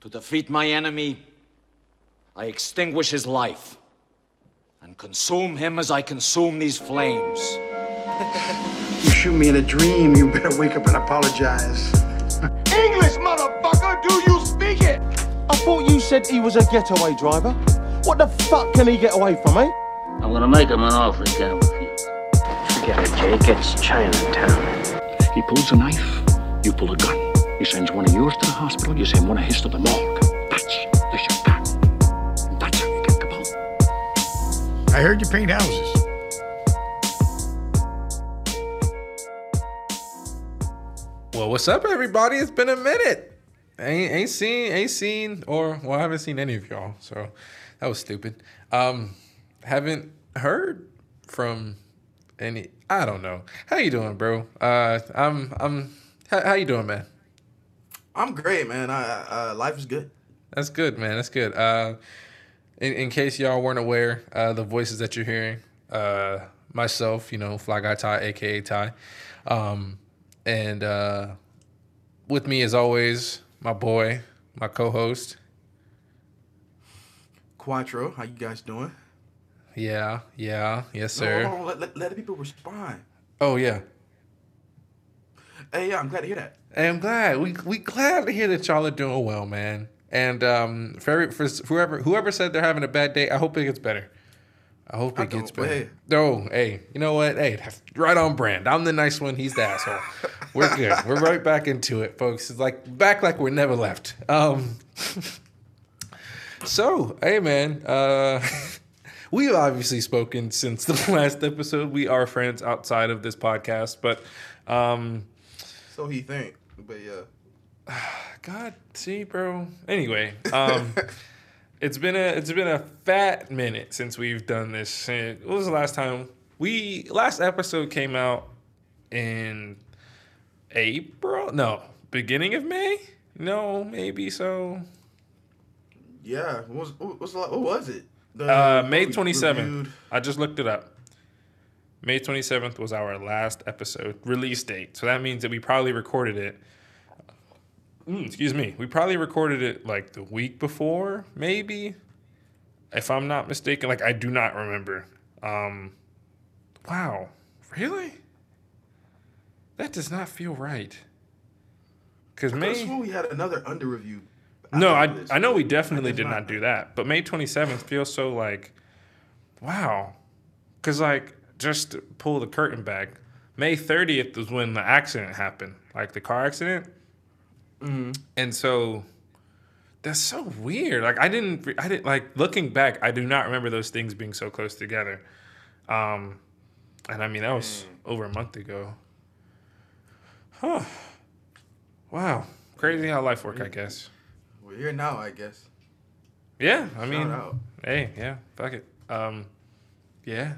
To defeat my enemy, I extinguish his life and consume him as I consume these flames. You shoot me in a dream, you better wake up and apologize. English, motherfucker, do you speak it? I thought you said he was a getaway driver. What the fuck can he get away from, eh? I'm gonna make him an offer he can't refuse. Forget it, Jake. It's Chinatown. He pulls a knife, you pull a gun. He sends one of yours to the hospital, you send one of his to the morgue. That's the shit That's how you get Capone. I heard you paint houses. Well, what's up, everybody? It's been a minute. Ain't ain't seen ain't seen or well, I haven't seen any of y'all. So that was stupid. Um, haven't heard from any. I don't know. How you doing, bro? Uh, I'm I'm. How, how you doing, man? I'm great, man. I, uh, life is good. That's good, man. That's good. Uh, in, in case y'all weren't aware, uh, the voices that you're hearing, uh, myself, you know, Fly Guy Ty, aka Ty, um, and uh, with me as always, my boy, my co-host. Quattro, how you guys doing? Yeah, yeah, yes, No, sir. hold on, let, let, let the people respond. Oh yeah. Hey, yeah, I'm glad to hear that. Hey, I'm glad. We we glad to hear that y'all are doing well, man. And um, for, every- for whoever whoever said they're having a bad day, I hope it gets better. I hope I it gets better. hey. No, hey, you know what? Hey, right on brand. I'm the nice one. He's the asshole. We're good. We're right back into it, folks. It's like back like we're never left. Um, so, hey, man. Uh, we've obviously spoken since the last episode. We are friends outside of this podcast, but um, So he think, but yeah. God, see, bro. Anyway, um, it's been a it's been a fat minute since we've done this. Uh, What was the last time we last episode came out in April? No, beginning of May? No, maybe so. Yeah, what was what was what was it? The Uh, May we twenty seventh. I just looked it up. May twenty seventh was our last episode release date, so that means that we probably recorded it. Mm, excuse me. We probably recorded it like the week before, maybe, if I'm not mistaken. Like I do not remember. Um, wow, really? That does not feel right. Cause I May. we had another under review. No, I. I know we definitely did not do that. But May 27th feels so like wow. Cuz like just pull the curtain back. May 30th was when the accident happened, like the car accident. And so that's so weird. Like I didn't I didn't like looking back, I do not remember those things being so close together. Um and I mean that was over a month ago. Huh. Wow. Crazy how life work, I guess. We're here now, I guess. Yeah, I mean, out. hey, yeah, fuck it. Um, yeah,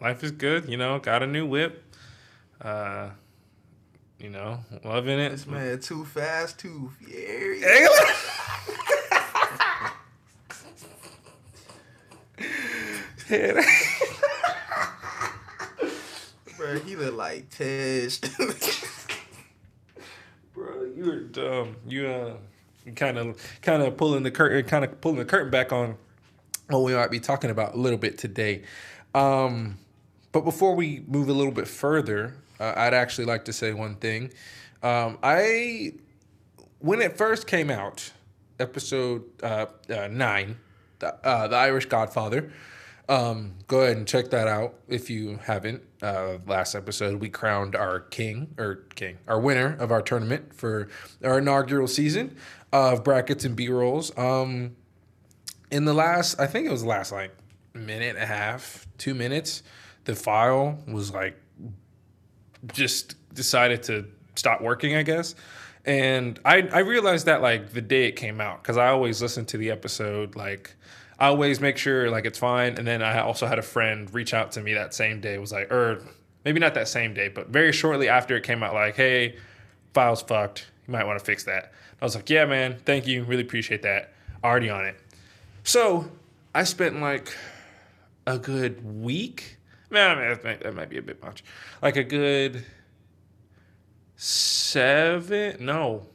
life is good. You know, got a new whip. Uh, you know, loving it. This man too fast, too furious. Bro, he look like Tish. Bro, you're dumb. You uh, kind of, kind of pulling the curtain, kind of pulling the curtain back on what we might be talking about a little bit today. Um, but before we move a little bit further, uh, I'd actually like to say one thing. Um, I, when it first came out, episode uh, uh, nine, the, uh, the Irish Godfather. Um, go ahead and check that out if you haven't. Uh, last episode, we crowned our king or king, our winner of our tournament for our inaugural season of brackets and B rolls. Um, in the last, I think it was the last like minute and a half, two minutes, the file was like just decided to stop working, I guess. And I, I realized that like the day it came out, because I always listen to the episode, like I always make sure like it's fine. And then I also had a friend reach out to me that same day, was like, or maybe not that same day, but very shortly after it came out, like, hey, file's fucked. You might want to fix that. I was like, yeah, man, thank you. Really appreciate that. Already on it. So I spent like a good week. Man, I mean, that might, that might be a bit much. Like a good seven, no,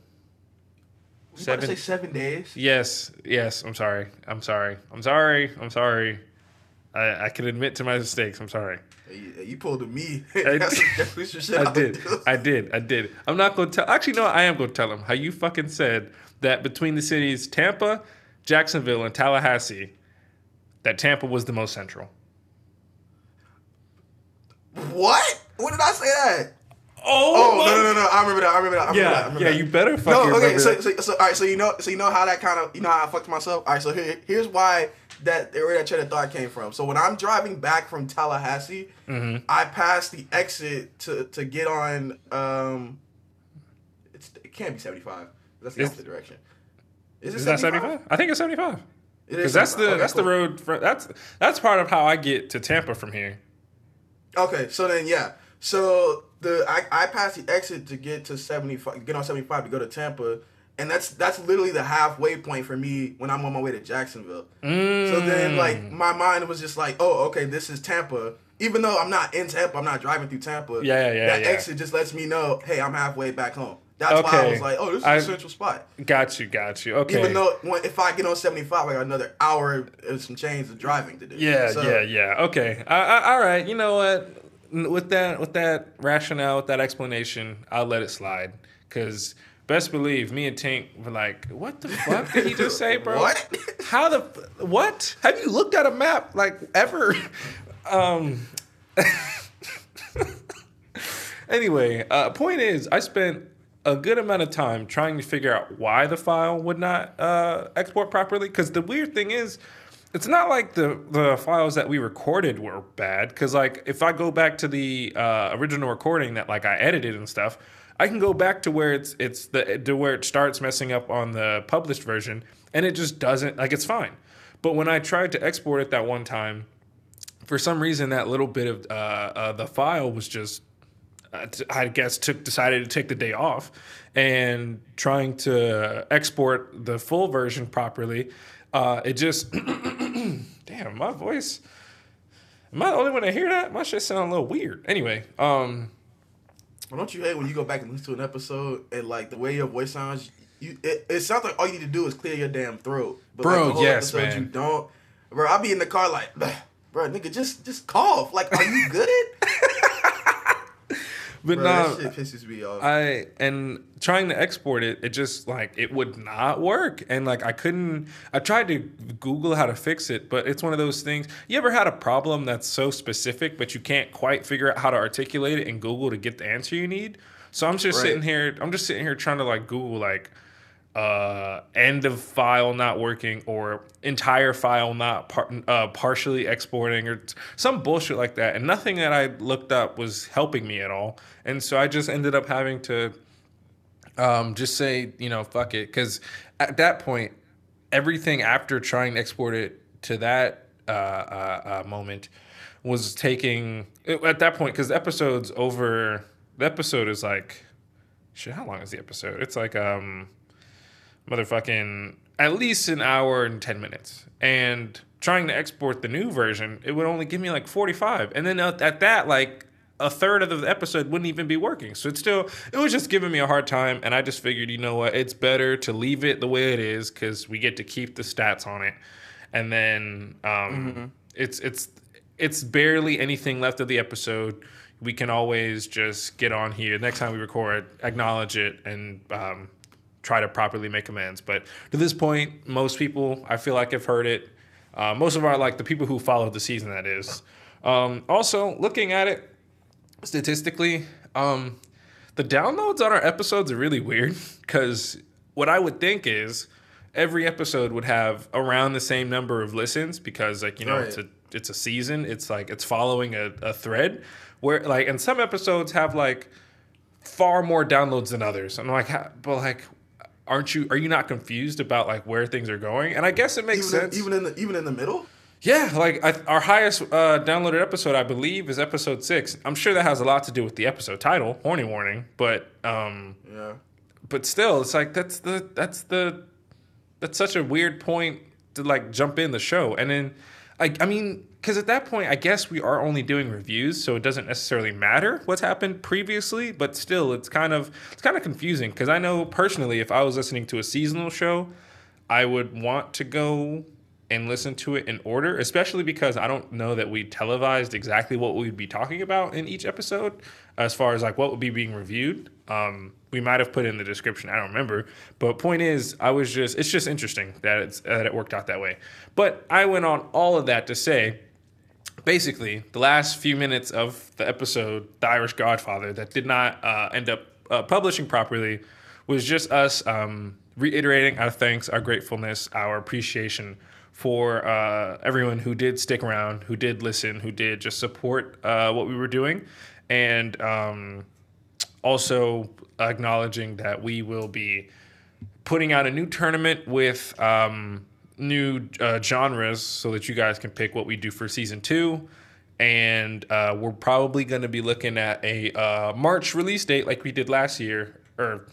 You Seven. say seven days? Yes, yes. I'm sorry. I'm sorry. I'm sorry. I'm sorry. I, I can admit to my mistakes. I'm sorry. You- you pulled a me. I That's did. that's I did. I did. I did. I'm not going to tell. Actually, no, I am going to tell him how you fucking said that between the cities Tampa, Jacksonville, and Tallahassee, that Tampa was the most central. What? When did I say that? Oh, Oh no no no no! I remember that. I remember that. I remember Yeah, that. I remember yeah, that. you better No, okay. So, so, so, all right. So you know, so you know how that kind of, you know how I fucked myself. All right. So here, here's why that where that train of thought came from. So when I'm driving back from Tallahassee, Mm-hmm. I pass the exit to to get on. Um, it's it can't be 75. That's the Is- opposite direction. Is it Is that 75? I think it's 75. Because that's the Okay, that's the road. For, that's that's part of how I get to Tampa from here. Okay, so then yeah, so the I, I passed the exit to get to seventy five, get on seventy five to go to Tampa, and that's that's literally the halfway point for me when I'm on my way to Jacksonville. So then like Mm. my mind was just like, oh okay, this is Tampa. Even though I'm not in Tampa, I'm not driving through Tampa. Yeah, yeah, yeah, That yeah. exit just lets me know, hey, I'm halfway back home. That's why I was like, oh, this is I- a central spot. Got you, got you. Okay. Even though when, if I get on 75, I got another hour and some change of driving to do. Yeah, So- yeah, yeah. Okay. I, I, all right. You know what? With that, with that rationale, with that explanation, I'll let it slide. Cause best believe me and Tank were like, "What the fuck did he just say, bro? What? How the what? Have you looked at a map like ever?" um. anyway, uh, point is, I spent a good amount of time trying to figure out why the file would not uh, export properly. Because the weird thing is, it's not like the the files that we recorded were bad. Because like, if I go back to the uh, original recording that like I edited and stuff, I can go back to where it's it's the to where it starts messing up on the published version, and it just doesn't like it's fine. But when I tried to export it that one time, for some reason that little bit of uh, uh, the file was just I guess took decided to take the day off and trying to export the full version properly. Uh, it just damn my voice. Am I the only one to hear that? My shit sound a little weird. Anyway, um, Well, don't you hate when you go back and listen to an episode and like the way your voice sounds? You it, it sounds like all you need to do is clear your damn throat. But Bro, like, yes, episode man. You don't, bro. I'll be in the car like, bro, nigga, just just cough. Like, are you good? but bro, no, that shit pisses me off. I and trying to export it, it just like it would not work, and like I couldn't. I tried to Google how to fix it, but it's one of those things. You ever had a problem that's so specific, but you can't quite figure out how to articulate it in Google to get the answer you need? So I'm just Right. sitting here. I'm just sitting here trying to like Google like uh, end of file not working or entire file not par- uh, partially exporting or t- some bullshit like that. And nothing that I looked up was helping me at all. And so I just ended up having to um, just say, you know, fuck it. Because at that point, everything after trying to export it to that uh, uh, uh, moment was taking at that point because the episode's over. The episode is like, shit. How long is the episode? It's like um, motherfucking at least an hour and 10 minutes. And trying to export the new version, it would only give me like 45. And then at at that, like a third of the episode wouldn't even be working. So it's still, it was just giving me a hard time. And I just figured, you know what, it's better to leave it the way it is because we get to keep the stats on it. And then um, it's, it's, it's barely anything left of the episode. We can always just get on here next time we record, acknowledge it, and um, try to properly make amends. But to this point, most people I feel like have heard it. Uh, most of our like the people who followed the season that is. Um, also, looking at it statistically, um, the downloads on our episodes are really weird because what I would think is every episode would have around the same number of listens because like you know Right. it's a it's a season it's like it's following a, a thread where like and some episodes have like far more downloads than others. I'm like, but like, aren't you? Are you not confused about like where things are going? And I guess it makes even, sense. in, even in the even in the middle. yeah, like I, our highest uh, downloaded episode, I believe, is episode six. I'm sure that has a lot to do with the episode title, "Horny Warning," but um, Yeah. but still, it's like that's the that's the that's such a weird point to like jump in the show, and then I, I mean, because at that point, I guess we are only doing reviews, so it doesn't necessarily matter what's happened previously. But still, it's kind of it's kind of confusing because I know personally, if I was listening to a seasonal show, I would want to go and listen to it in order, especially because I don't know that we televised exactly what we'd be talking about in each episode, as far as like what would be being reviewed. Um, we might have put in the description. I don't remember, but point is, I was just it's just interesting that it's that it worked out that way. But I went on all of that to say basically the last few minutes of the episode the irish godfather that did not uh, end up uh, publishing properly was just us um, reiterating our thanks our gratefulness our appreciation for uh, everyone who did stick around who did listen who did just support uh, what we were doing and um, also acknowledging that we will be putting out a new tournament with um, new uh, genres so that you guys can pick what we do for season two. And uh, we're probably going to be looking at a uh, March release date like we did last year or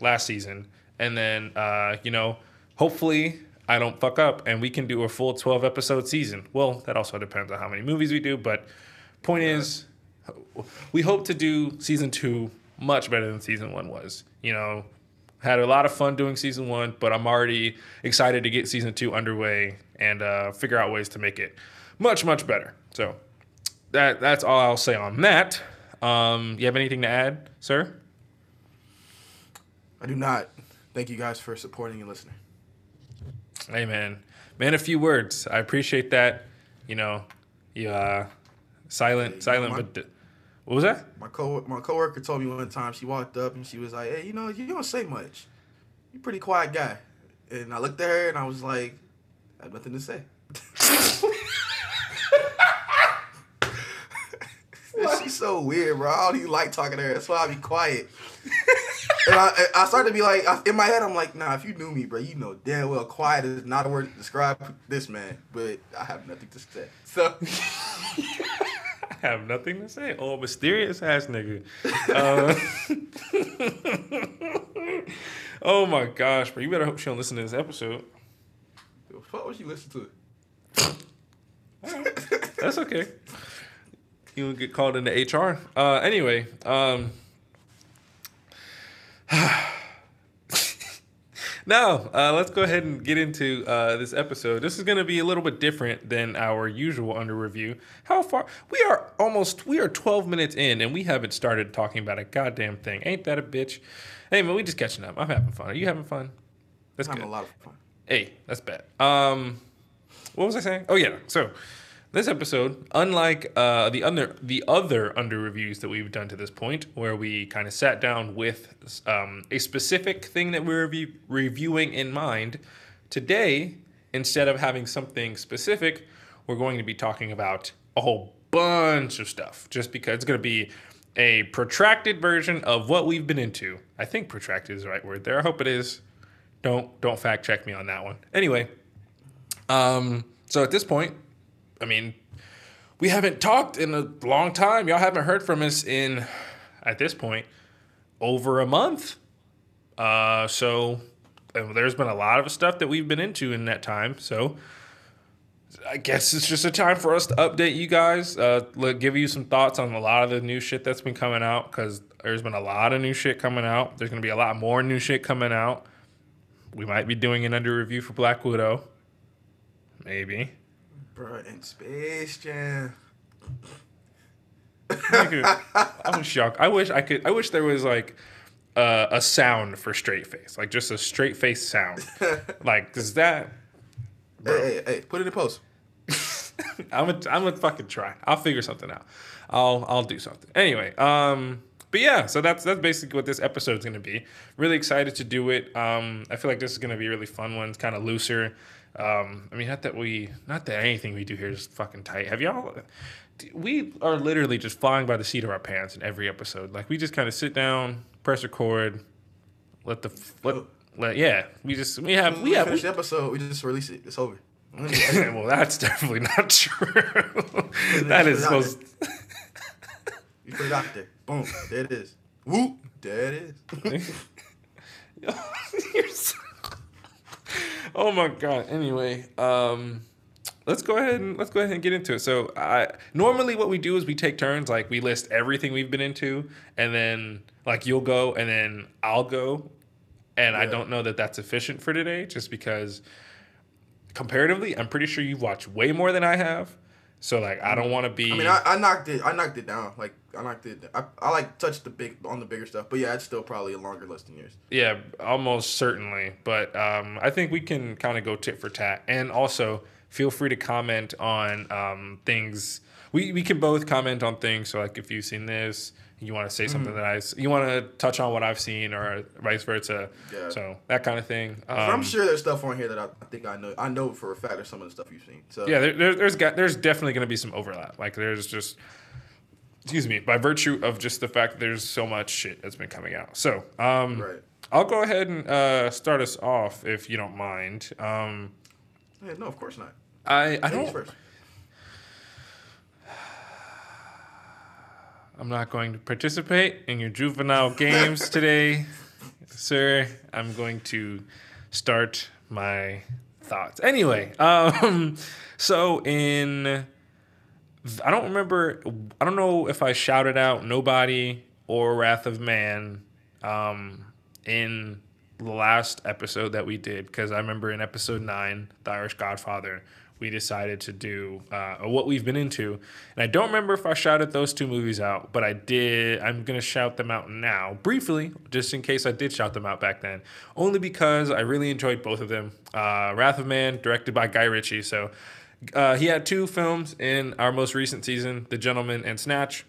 last season. And then, uh, you know, hopefully I don't fuck up and we can do a full 12 episode season. Well, that also depends on how many movies we do. But point is, we hope to do season two much better than season one was. You know, had a lot of fun doing season one, but I'm already excited to get season two underway and uh, figure out ways to make it much much better. So that that's all I'll say on that. Um, you have anything to add, sir? I do not. Thank you guys for supporting and listening. Hey man, man, a few words. I appreciate that. You know, you uh, silent, silent, my- but what was that? My co my coworker told me one time she walked up and she was like, "Hey, you know, you don't say much. You're a pretty quiet guy." And I looked at her and I was like, "I have nothing to say." She's so weird, bro. I don't even like talking to her. That's why I be quiet. and I, I started to be like, in my head, I'm like, nah, if you knew me, bro, you know damn well quiet is not a word to describe this man. But I have nothing to say. So, I have nothing to say. Oh, mysterious ass nigga. Uh, oh my gosh, bro. You better hope she don't listen to this episode. the fuck would she listen to? That's okay. You will get called into HR. Uh, anyway, um, now uh, let's go ahead and get into uh, this episode. This is going to be a little bit different than our usual under review. How far? We are almost. We are 12 minutes in, and we haven't started talking about a goddamn thing. Ain't that a bitch? Hey man, we just catching up. I'm having fun. Are you having fun? That's I'm good. having a lot of fun. Hey, that's bad. Um, what was I saying? Oh yeah. So this episode, unlike uh, the other the other under reviews that we've done to this point, where we kind of sat down with um, a specific thing that we're review- reviewing in mind, today instead of having something specific, we're going to be talking about a whole bunch of stuff. Just because it's going to be a protracted version of what we've been into. I think protracted is the right word there. I hope it is. Don't don't fact check me on that one. Anyway, um, so at this point, I mean, we haven't talked in a long time. Y'all haven't heard from us in, at this point, over a month. Uh, so there's been a lot of stuff that we've been into in that time. So I guess it's just a time for us to update you guys, uh, give you some thoughts on a lot of the new shit that's been coming out because there's been a lot of new shit coming out. There's gonna be a lot more new shit coming out. We might be doing an under review for Black Widow. Maybe. Bro, in Space Jam. I'm shocked. I wish I could. I wish there was like uh, a sound for straight face, like just a straight face sound. like, does that? Hey, hey, hey, put it in post. I'm gonna I'm gonna fucking try. I'll figure something out. I'll I'll do something. Anyway, um, but yeah, so that's that's basically what this episode is gonna be. Really excited to do it. Um, I feel like this is gonna be a really fun one. It's kind of looser. Um, I mean, not that we, not that anything we do here is fucking tight. Have y'all? We are literally just flying by the seat of our pants in every episode. Like we just kind of sit down, press record, let the let, let yeah. We just we have we We have finish the episode. We just release it. It's over. well, that's definitely not true. that is Put it out supposed. You put it out there. Boom. There it is. Whoop. There it is. You're so- oh my god. Anyway, um, let's go ahead and let's go ahead and get into it. So, I normally what we do is we take turns. Like we list everything we've been into, and then like you'll go, and then I'll go. And I don't know that that's efficient for today, just because comparatively, I'm pretty sure you've watched way more than I have. So like, I don't want to be. I mean, I, I knocked it. I knocked it down. Like I knocked it. I, I like touched the big on the bigger stuff. But yeah, it's still probably a longer list than yours. Yeah, almost certainly. But um, I think we can kind of go tit for tat. And also, feel free to comment on um, things. We, we can both comment on things. So, like, if you've seen this, you want to say something Mm-hmm. that I, s- you want to touch on what I've seen or vice versa. Yeah. So, that kind of thing. Um, I'm sure there's stuff on here that I, I think I know. I know for a fact there's some of the stuff you've seen. So Yeah, there, there, there's got, there's definitely going to be some overlap. Like, there's just, excuse me, by virtue of just the fact that there's so much shit that's been coming out. So, um, Right. I'll go ahead and uh, start us off if you don't mind. Um, Yeah, no, of course not. I, I Ladies don't. first. I'm not going to participate in your juvenile games today, sir. I'm going to start my thoughts. Anyway, um, so in I don't remember. I don't know if I shouted out "Nobody" or "Wrath of Man" um, in the last episode that we did because I remember in episode nine, "The Irish Godfather," we decided to do uh, what we've been into, and I don't remember if I shouted those two movies out, but I did. I'm gonna shout them out now briefly, just in case I did shout them out back then, only because I really enjoyed both of them. Uh, "Wrath of Man," directed by Guy Ritchie, so. Uh, he had two films in our most recent season, The Gentleman and Snatch.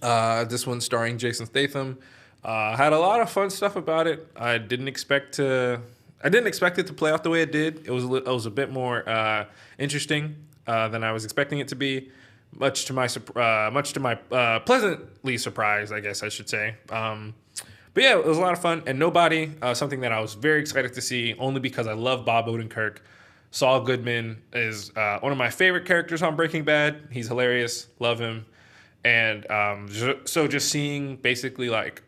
Uh, this one starring Jason Statham. Uh, had a lot of fun stuff about it. I didn't expect to. I didn't expect it to play out the way it did. It was a li- it was a bit more uh, interesting uh, than I was expecting it to be. Much to my uh, much to my uh, pleasantly surprised, I guess I should say. Um, but yeah, it was a lot of fun. And Nobody, uh, something that I was very excited to see, only because I love Bob Odenkirk. Saul Goodman is uh, one of my favorite characters on Breaking Bad. He's hilarious, love him, and um, so just seeing basically like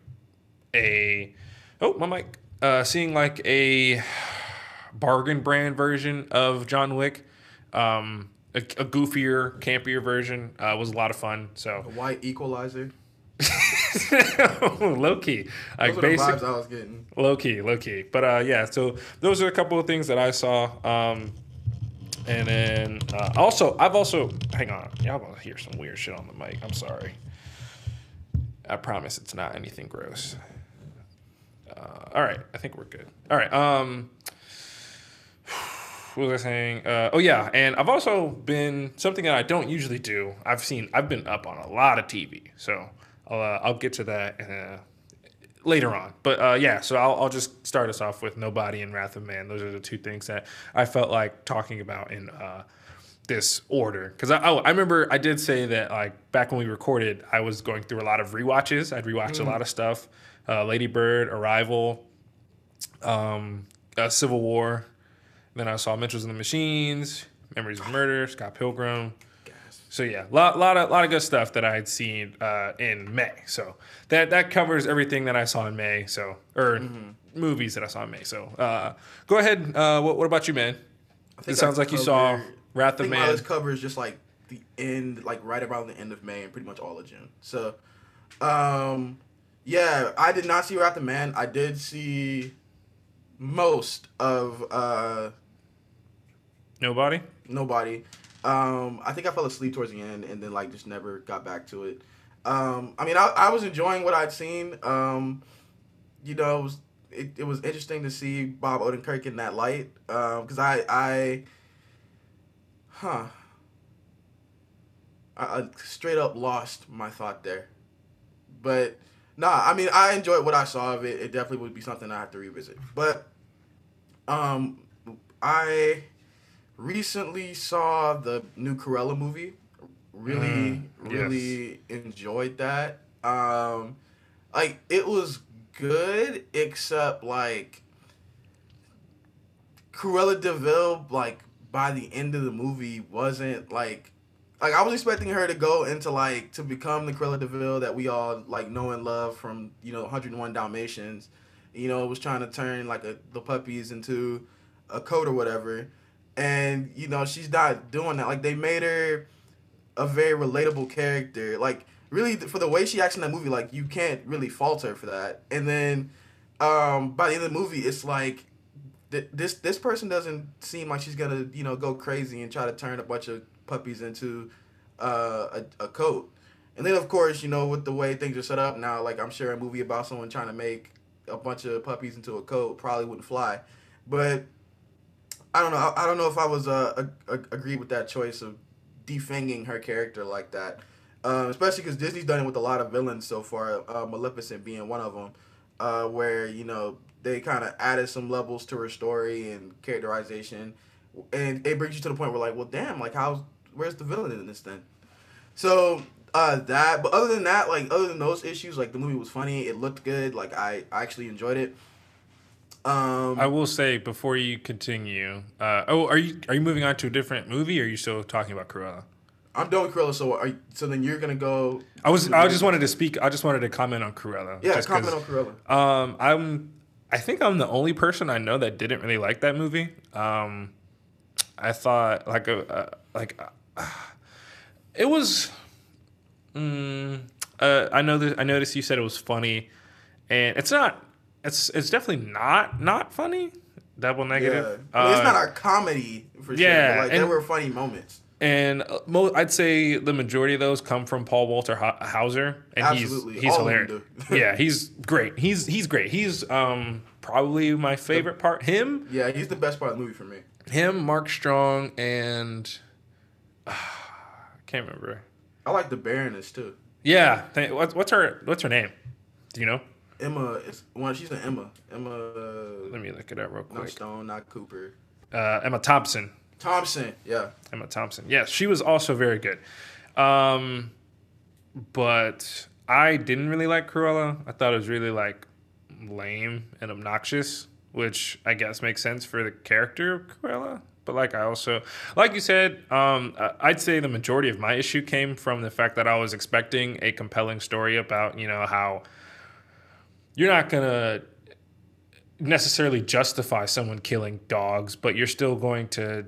a oh my mic, uh, seeing like a bargain brand version of John Wick, um, a, a goofier, campier version uh, was a lot of fun. So A white equalizer. low key, like Those basic, vibes I was getting. low key, low key. But uh, yeah, so those are a couple of things that I saw. Um, and then uh, also, I've also hang on, y'all gonna hear some weird shit on the mic. I'm sorry. I promise it's not anything gross. Uh, all right, I think we're good. All right. Um, what was I saying? Uh, oh yeah, and I've also been something that I don't usually do. I've seen. I've been up on a lot of TV, so I'll uh, I'll get to that uh, later on. But uh, yeah, so I'll I'll just start us off with Nobody and Wrath of Man. Those are the two things that I felt like talking about in uh, this order because I, oh, I remember I did say that like back when we recorded, I was going through a lot of rewatches. I'd rewatched a lot of stuff, uh, Lady Bird, Arrival, um, uh, Civil War. Then I saw Mitchells and the Machines, Memories of Murder, Scott Pilgrim. So yeah, lot lot of lot of good stuff that I had seen uh, in May. So that that covers everything that I saw in May. So or movies that I saw in May. So uh, go ahead. Uh, what what about you, man? It sounds I like you saw Wrath of my Man. list covers just like the end, like right around the end of May and pretty much all of June. So, um, yeah, I did not see Wrath of Man. I did see most of uh Nobody. Nobody. Um, I think I fell asleep towards the end and then like just never got back to it. Um, I mean, I, I was enjoying what I'd seen. Um, you know, it was, it, it was interesting to see Bob Odenkirk in that light. Um, cause I, I, huh. I, I straight up lost my thought there. But nah, I mean, I enjoyed what I saw of it. It definitely would be something I have to revisit. But, um, I recently saw the new Cruella movie. Really, Mm, really enjoyed that. Um, like it was good, except like Cruella de Vil, like by the end of the movie, wasn't like like I was expecting her to go into like to become the Cruella de Vil that we all like know and love from you know 101 Dalmatians. You know, was trying to turn like a the puppies into a coat or whatever, and you know she's not doing that. Like they made her a very relatable character. Like really for the way she acts in that movie, like you can't really fault her for that. And then um, by the end of the movie, it's like th- this this person doesn't seem like she's gonna you know go crazy and try to turn a bunch of puppies into uh, a, a coat. And then of course you know with the way things are set up now, like I'm sure a movie about someone trying to make a bunch of puppies into a coat probably wouldn't fly. But I don't know. I, I don't know if I was uh, a, a, agreed with that choice of defanging her character like that. Um, especially because Disney's done it with a lot of villains so far. Uh, Maleficent being one of them, uh, where you know they kind of added some levels to her story and characterization, and it brings you to the point where like, well, damn, like how where's the villain in this then? So uh, that, but other than that, like other than those issues, like the movie was funny. It looked good. Like I, I actually enjoyed it. Um, I will say before you continue. Uh, oh, are you are you moving on to a different movie? or Are you still talking about Cruella? I'm done with Cruella. So are you, so then you're gonna go. I was I just wanted to speak. I just wanted to comment on Cruella. Yeah, just comment on Cruella. Um, I'm. I think I'm the only person I know that didn't really like that movie. Um, I thought like a uh, like uh, it was. Mm, uh, I know that I noticed you said it was funny, and it's not. It's it's definitely not not funny. Double negative. I mean, it's Uh, not a comedy for sure. yeah, but, like there were funny moments. and uh, mo- I'd say the majority of those come from Paul Walter Hau- Hauser, and Absolutely. he's he's All hilarious. yeah, he's great. He's he's great. He's um probably my favorite part. Him, Yeah, he's the best part of the movie for me. him, Mark Strong, and I can't remember. I like the Baroness too. Yeah, th- what's what's her what's her name? Do you know? Emma is one. She's an Emma. Emma. Uh, Let me look it up real not quick. Stone, not Cooper. Uh, Emma Thompson. Thompson. Yeah. Emma Thompson. Yes, she was also very good. Um, but I didn't really like Cruella. I thought it was really like lame and obnoxious, which I guess makes sense for the character of Cruella. But like I also, like you said, um, I'd say the majority of my issue came from the fact that I was expecting a compelling story about you know how you're not gonna necessarily justify someone killing dogs, but you're still going to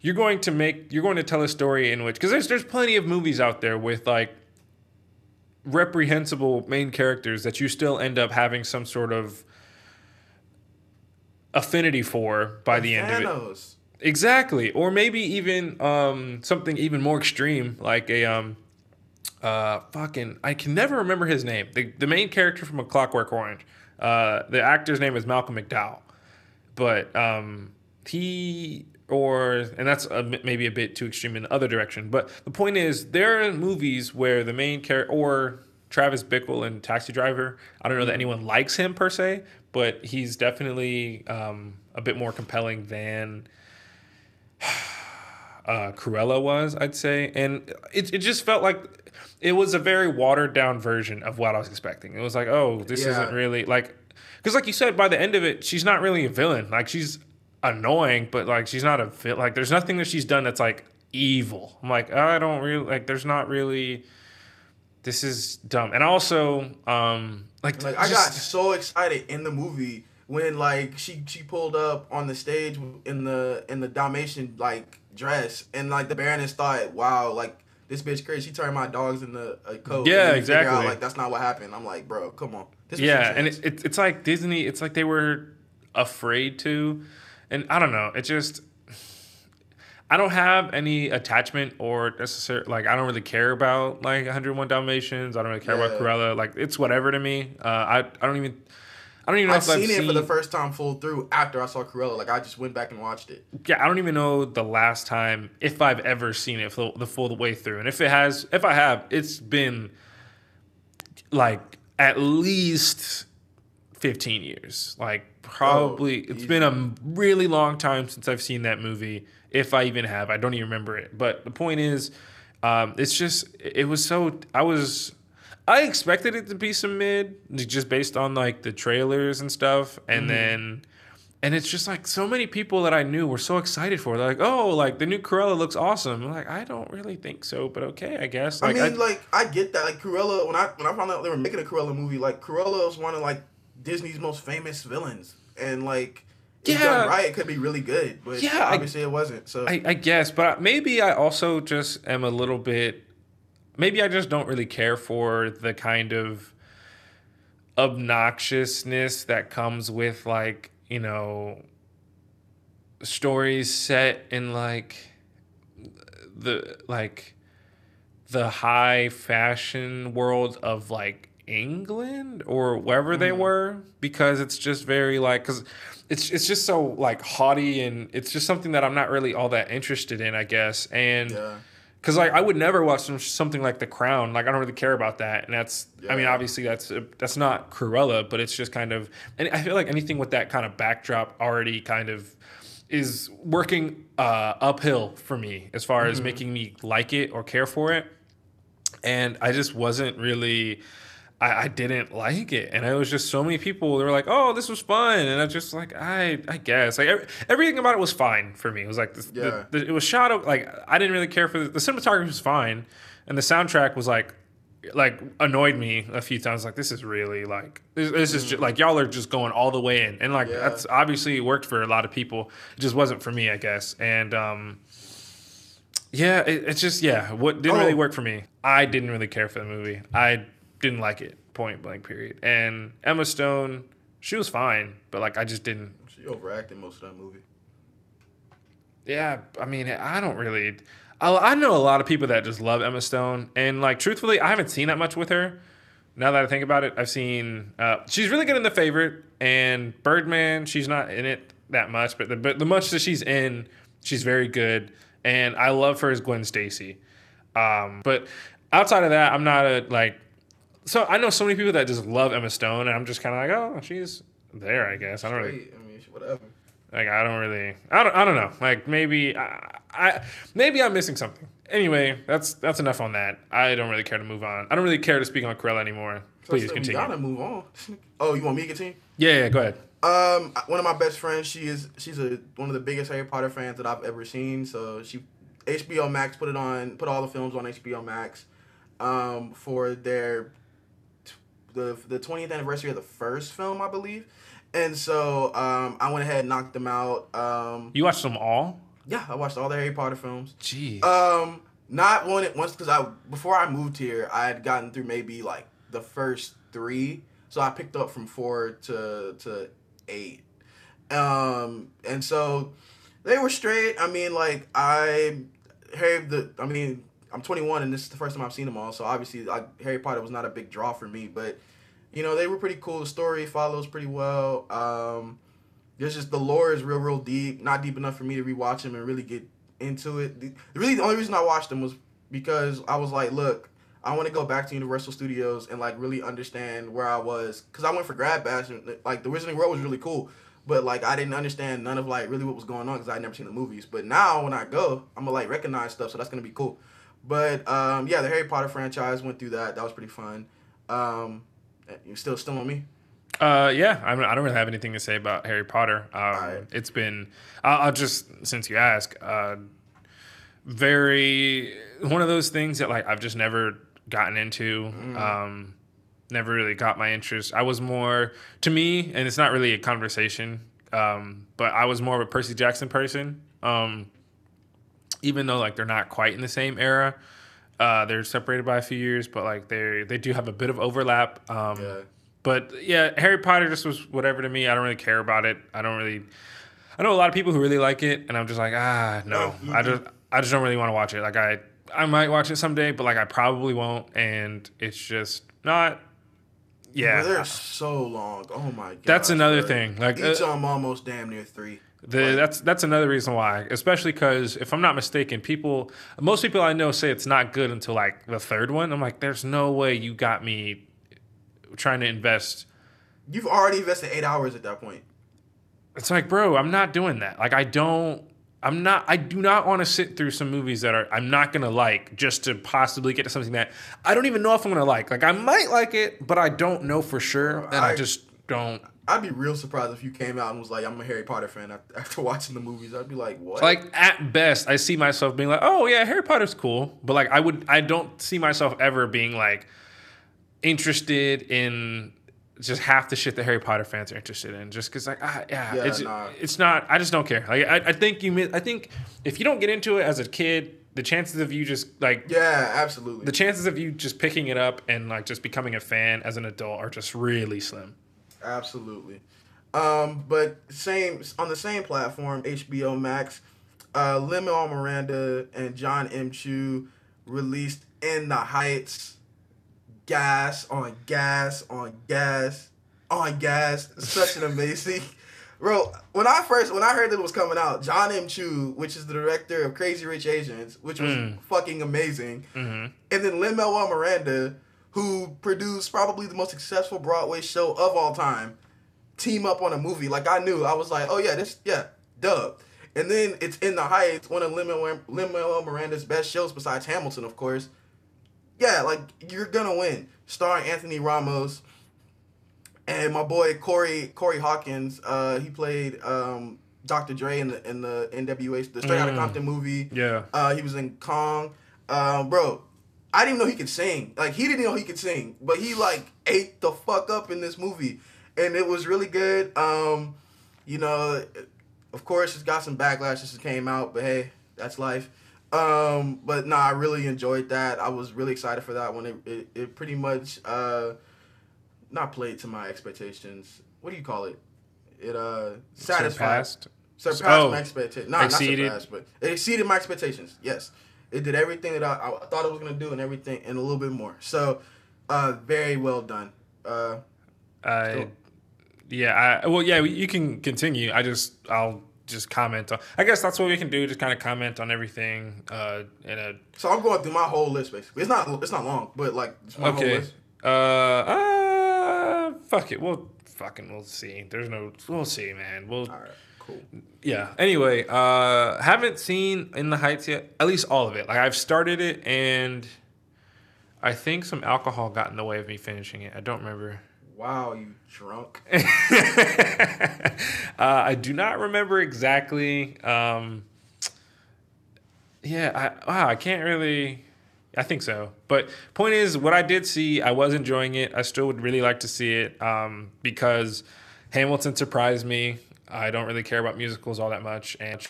you're going to make you're going to tell a story in which because there's there's plenty of movies out there with like reprehensible main characters that you still end up having some sort of affinity for by the end of it. Exactly. Or maybe even um, something even more extreme, like a um, uh, fucking I can never remember his name. The the main character from A Clockwork Orange. Uh, the actor's name is Malcolm McDowell, but um, he or and that's a, maybe a bit too extreme in the other direction. But the point is, there are movies where the main character or Travis Bickle in Taxi Driver. I don't know that anyone likes him per se, but he's definitely um, a bit more compelling than uh, Cruella was, I'd say, and it it just felt like it was a very watered down version of what I was expecting. It was like, oh, this Yeah. isn't really like, because like you said, by the end of it, she's not really a villain. Like she's annoying, but like she's not a vil- like. There's nothing that she's done that's like evil. I'm like, I don't really like. There's not really. This is dumb, and also, um, like, Like I got so excited in the movie when like she she pulled up on the stage in the in the Dalmatian like dress and like the Baroness thought, wow, like this bitch crazy. She turned my dogs into a coat. Yeah, And then you exactly. Out, like that's not what happened. I'm like, bro, come on. This yeah and it, it, it's like disney it's like they were afraid to and i don't know it just i don't have any attachment or necessary like i don't really care about like 101 dalmatians i don't really care about Yeah. Cruella. like it's whatever to me uh i i don't even i don't even know I've if i've seen seen it for the first time full through after I saw Cruella. Like I just went back and watched it. yeah i don't even know the last time if i've ever seen it full, the full way through. And if it has if i have it's been like at least 15 years. Like probably Oh, it's been a really long time since i've seen that movie if i even have. I don't even remember it. But the point is um, it's just it was so i was i expected it to be some mid just based on like the trailers and stuff and mm-hmm. then and it's just like so many people that I knew were so excited for. it. They're like, "Oh, like the new Cruella looks awesome." I'm like, I don't really think so, but okay, I guess. Like, I mean, like I get that. Like Cruella, when I when I found out they were making a Cruella movie, like Cruella was one of like Disney's most famous villains, and like Yeah. right, it could be really good, but Yeah, I- obviously it wasn't. So I, I guess, but maybe I also just am a little bit. Maybe I just don't really care for the kind of obnoxiousness that comes with like you know stories set in like the like the high fashion world of like England or wherever they mm. were because it's just very like cuz it's it's just so like haughty and it's just something that I'm not really all that interested in I guess and Yeah. Cuz like I would never watch some, something like The Crown. Like I don't really care about that. And that's I mean obviously that's that's not Cruella but it's just kind of and I feel like anything with that kind of backdrop already kind of is working uh, uphill for me as far as making me like it or care for it. And I just wasn't really. I, I didn't like it, and it was just so many people. They were like, "Oh, this was fun," and I just like, I, I guess like every, everything about it was fine for me. It was like, this, the- Yeah. the- it was shot like I didn't really care for the, the cinematography was fine, and the soundtrack was like, like annoyed me a few times. Like this is really like this, this is just like y'all are just going all the way in, and like Yeah. that's obviously worked for a lot of people. It just wasn't for me, I guess, and um. Yeah, it, it's just yeah, what didn't really Oh. work for me. I didn't really care for the movie. I didn't like it. Point blank. Period. And Emma Stone, she was fine, but like I just didn't. she overacted most of that movie. Yeah, I mean, I don't really. I, I know a lot of people that just love Emma Stone, and like truthfully, I haven't seen that much with her. Now that I think about it, I've seen uh, she's really good in The Favorite and Birdman. She's not in it that much, but the but the much that she's in, she's very good, and I love her as Gwen Stacy. Um, but outside of that, I'm not a like. So I know so many people that just love Emma Stone, and I'm just kind of like, oh, she's there, I guess. I don't really. I mean, whatever. Like I don't really, I don't, I don't know. Like maybe I, I, maybe I'm missing something. Anyway, that's that's enough on that. I don't really care to move on. I don't really care to speak on Cruella anymore. Please So continue. We gotta move on. oh, you want me to continue? Yeah, yeah, go ahead. Um, one of my best friends, she is she's a one of the biggest Harry Potter fans that I've ever seen. So she HBO Max put it on, put all the films on HBO Max, um, for their the the twentieth anniversary of the first film, I believe. And so um, I went ahead and knocked them out. Um, You watched them all? yeah, I watched all the Harry Potter films. Jeez. Um, not one at once because I before I moved here, I had gotten through maybe like the first three, so I picked up from four to to eight. Um, and so they were straight. I mean, like I Harry the I mean I'm 21 and this is the first time I've seen them all, so obviously like Harry Potter was not a big draw for me, but you know they were pretty cool. The story follows pretty well. Um, there's just the lore is real, real deep. Not deep enough for me to rewatch them and really get into it. The, really, the only reason I watched them was because I was like, look, I want to go back to Universal Studios and like really understand where I was because I went for grad bash and like the Wizarding World was really cool, but like I didn't understand none of like really what was going on because I had never seen the movies. But now when I go, I'm gonna like recognize stuff, so that's gonna be cool. But um, yeah, the Harry Potter franchise went through that. That was pretty fun. Um, you still still on me? Uh, yeah, I, mean, I don't really have anything to say about Harry Potter. Um, Alright. It's been, I'll, I'll just since you ask, uh, very one of those things that like I've just never gotten into. Um, never really got my interest. I was more to me, and it's not really a conversation. Um, but I was more of a Percy Jackson person. Um, even though like they're not quite in the same era. Uh, they're separated by a few years, but like they they do have a bit of overlap. Um, Yeah. But yeah, Harry Potter just was whatever to me. I don't really care about it. I don't really. I know a lot of people who really like it, and I'm just like, ah, no. Oh, I just I just don't really want to watch it. Like I I might watch it someday, but like I probably won't, and it's just not. Yeah, Bro, they're so long. Oh my god. That's another thing, like, each uh, of them almost damn near three. The, that's that's another reason why, especially because if I'm not mistaken, people, most people I know say it's not good until like the third one. I'm like, there's no way you got me trying to invest. You've already invested eight hours at that point. It's like, bro, I'm not doing that. Like, I don't. I'm not. I do not want to sit through some movies that are I'm not gonna like just to possibly get to something that I don't even know if I'm gonna like. Like, I might like it, but I don't know for sure, and I, I- just don't. I'd be real surprised if you came out and was like, "I'm a Harry Potter fan." After, watching the movies, I'd be like, "What?" like at best i see myself being like oh yeah harry potter's cool but like i would i don't see myself ever being like interested in just half the shit that Harry Potter fans are interested in. Just because, like, ah, yeah, Yeah, it's nah. it's not. I just don't care. Like, I, I think you. I think if you don't get into it as a kid, the chances of you just like Yeah, absolutely. the chances of you just picking it up and like just becoming a fan as an adult are just really slim. Absolutely. Um, but same on the same platform, HBO Max, uh, Lin-Manuel Miranda and John M. Chu released In the Heights. Gas on gas on gas on gas. Such an amazing. Bro, when I first when I heard that it was coming out, John M. Chu, which is the director of Crazy Rich Asians, which was fucking amazing, and then Lin Manuel Miranda, who produced probably the most successful Broadway show of all time, team up on a movie. Like I knew, I was like, oh yeah, this yeah, dub. And then it's in the Heights, one of Lin Manuel Miranda's best shows besides Hamilton, of course. Yeah, like you're gonna win. Starring Anthony Ramos and my boy Corey Corey Hawkins. Uh, he played um, Dr. Dre in the in the NWA the Straight Outta Compton movie. Yeah. Uh, he was in Kong. Um, bro, I didn't even know he could sing. Like he didn't know he could sing, but he like ate the fuck up in this movie, and it was really good. Um, you know, of course, it's got some backlash since it came out, but hey, that's life. Um, but nah, I really enjoyed that. I was really excited for that one. It it, it pretty much uh, not played to my expectations. What do you call it? It uh satisfied Surpassed? surpassed Oh, my expectations. No, not exceeded? surpassed, but it exceeded my expectations. Yes, it did everything that I, I thought it was gonna do, and everything, and a little bit more. So, uh, very well done. Uh, I, Cool. yeah, I well, yeah, you can continue. I just, I'll just comment on. I guess that's what we can do. Just kind of comment on everything. Uh, in a so I'm going through my whole list basically. It's not it's not long, but like it's my whole okay. list. Uh, uh, fuck it. We'll fucking we'll see. There's no, we'll see, man. We'll. All right, cool. Yeah. Anyway, uh, haven't seen In the Heights yet. At least all of it. Like I've started it, and I think some alcohol got in the way of me finishing it. I don't remember. Wow, you drunk. uh, I do not remember exactly. Um, yeah, I, wow, I can't really. I think so. But point is, what I did see, I was enjoying it. I still would really like to see it um, because Hamilton surprised me. I don't really care about musicals all that much, and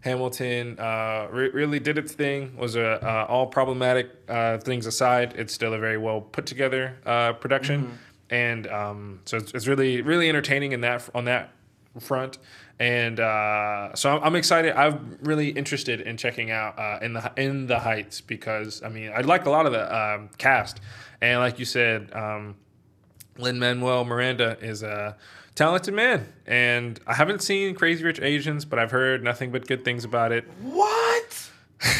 Hamilton uh, re- really did its thing. Was a uh, all problematic uh, things aside, it's still a very well put together uh, production, and um, so it's, it's really really entertaining in that on that front. And uh, so I'm, I'm excited. I'm really interested in checking out uh, in the in the Heights because I mean I like a lot of the um, cast, and like you said, um, Lin Manuel Miranda is a talented man, and I haven't seen Crazy Rich Asians, but I've heard nothing but good things about it. What?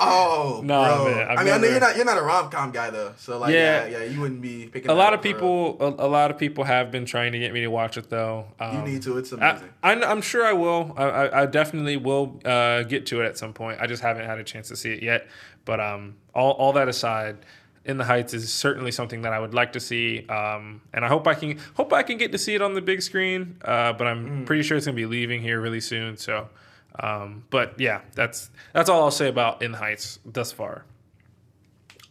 Oh, Nah, bro. man, I've I mean, I know you're not you're not a rom com guy though, so like, Yeah. yeah, yeah, you wouldn't be picking. A lot of people, a, a lot of people have been trying to get me to watch it though. Um, You need to. It's amazing. I, I'm sure I will. I, I, I definitely will uh, get to it at some point. I just haven't had a chance to see it yet. But um, all, all that aside, In the Heights is certainly something that I would like to see, um, and I hope I can hope I can get to see it on the big screen. Uh, but I'm pretty sure it's gonna be leaving here really soon. So, um, but yeah, that's that's all I'll say about In the Heights thus far.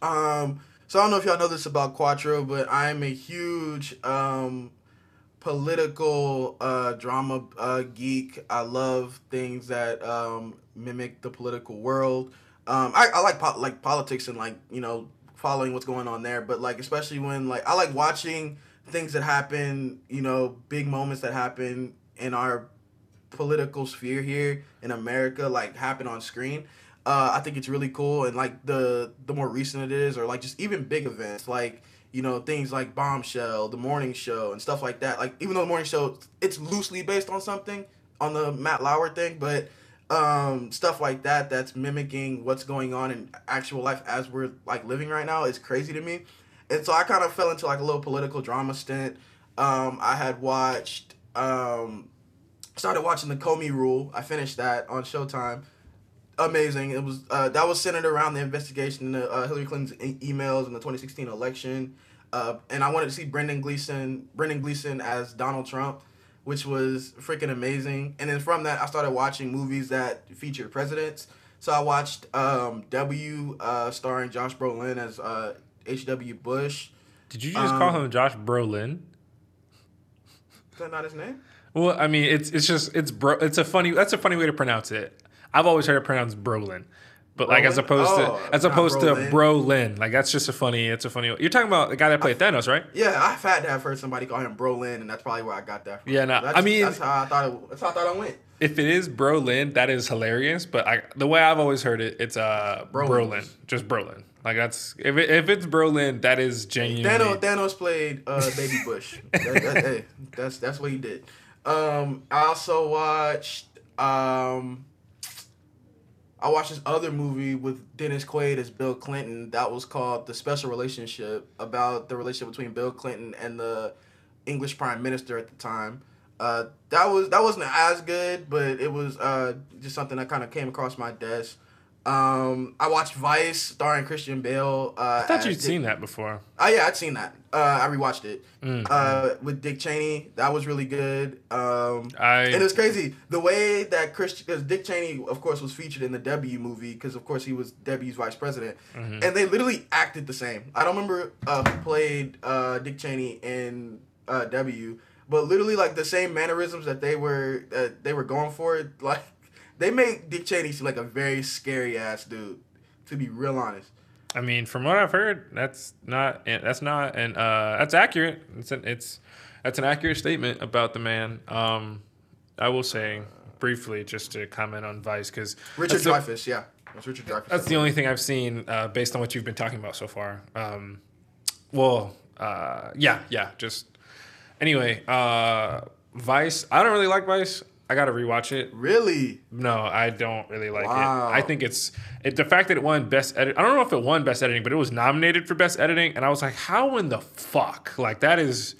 Um, so I don't know if y'all know this about Quattro, but I'm a huge um, political uh, drama uh, geek. I love things that um, mimic the political world. Um, I, I like po- like politics and like you know following what's going on there, but like especially when like I like watching things that happen, you know, big moments that happen in our political sphere here in America like happen on screen. Uh, I think it's really cool, and like the the more recent it is, or like just even big events, like you know things like Bombshell, The Morning Show, and stuff like that. Like even though The Morning Show it's loosely based on something on the Matt Lauer thing, but um, stuff like that that's mimicking what's going on in actual life as we're like living right now is crazy to me. And so I kind of fell into like a little political drama stint. Um, I had watched um, started watching the Comey Rule. I finished that on Showtime. Amazing. It was uh, that was centered around the investigation into uh, Hillary Clinton's e- emails in the 2016 election, uh, and I wanted to see Brendan Gleeson, Brendan Gleeson as Donald Trump, which was freaking amazing. And then from that, I started watching movies that featured presidents. So I watched um, W, uh, starring Josh Brolin as uh, H.W. Bush. Did you just call him Josh Brolin? Is that not his name? Well, I mean, it's it's just it's bro. It's a funny. That's a funny way to pronounce it. I've always heard it pronounced Brolin, but like as opposed Oh, to as opposed to Brolin. Brolin. Like that's just a funny. It's a funny. You're talking about the guy that played Thanos, right? Yeah, I've had to have heard somebody call him Brolin, and that's probably where I got that from. Yeah, no, That's, I mean- that's how I thought it. That's how I thought it went. If it is Brolin, that is hilarious. But I, the way I've always heard it, it's uh Brolin. Brolin, just Brolin. Like that's if it, if it's Brolin, that is genuine. Thanos, Thanos played uh, Baby Bush. that, that- hey, that's that's what he did. Um, I also watched. Um, I watched this other movie with Dennis Quaid as Bill Clinton. That was called The Special Relationship, about the relationship between Bill Clinton and the English Prime Minister at the time. Uh, that was that wasn't as good, but it was uh, just something that kind of came across my desk. Um, I watched Vice, starring Christian Bale. Uh, I thought you'd Dick- seen that before. Oh yeah, I'd seen that. Uh, I rewatched it Mm. uh, with Dick Cheney. That was really good. Um, I- and it was crazy the way that Christian, because Dick Cheney, of course, was featured in the W movie because of course he was W's vice president, Mm-hmm. and they literally acted the same. I don't remember uh, who played uh, Dick Cheney in uh, W, but literally like the same mannerisms that they were uh, they were going for. Like they make Dick Cheney seem like a very scary ass dude. To be real honest. I mean, from what I've heard, that's not that's not and uh, that's accurate. It's an, it's that's an accurate statement about the man. Um, I will say briefly just to comment on Vice because Richard Dreyfuss, yeah, that's Richard Dreyfuss. That's the only thing I've seen uh, based on what you've been talking about so far. Um, well, uh, yeah, yeah. Just anyway, uh, Vice. I don't really like Vice. I gotta rewatch it. Really? No, I don't really like Wow. it. I think it's it, the fact that it won best edit. I don't know if it won best editing, but it was nominated for best editing, and I was like, how in the fuck? Like that is.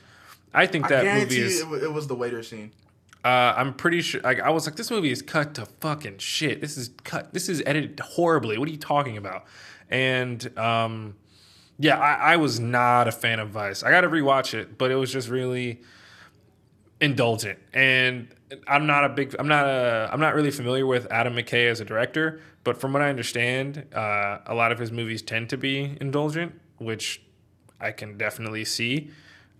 I think I that guarantee movie is. you it, wa- it was the waiter scene. Uh, I'm pretty sure. Like, I was like, this movie is cut to fucking shit. This is cut. This is edited horribly. What are you talking about? And um, yeah, I, I was not a fan of Vice. I got to rewatch it, but it was just really indulgent. And I'm not a big. I'm not a. I'm not really familiar with Adam McKay as a director, but from what I understand, uh, a lot of his movies tend to be indulgent, which I can definitely see